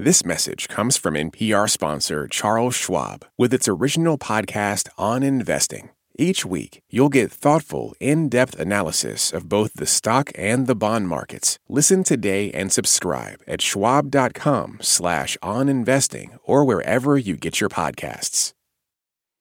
This message comes from NPR sponsor Charles Schwab with its original podcast on investing. Each week, you'll get thoughtful, in depth analysis of both the stock and the bond markets. Listen today and subscribe at schwab.com slash on investing or wherever you get your podcasts.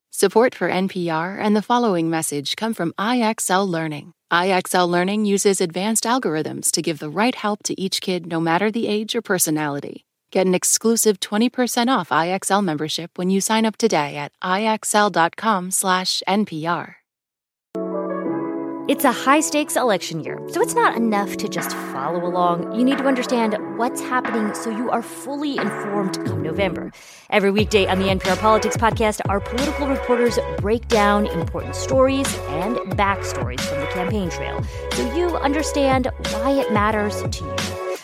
Support for NPR and the following message come from IXL Learning. IXL Learning uses advanced algorithms to give the right help to each kid no matter the age or personality. Get an exclusive 20% off IXL membership when you sign up today at IXL.com/NPR. It's a high stakes election year, so it's not enough to just follow along. You need to understand what's happening so you are fully informed come November. Every weekday on the NPR Politics Podcast, our political reporters break down important stories and backstories from the campaign trail so you understand why it matters to you.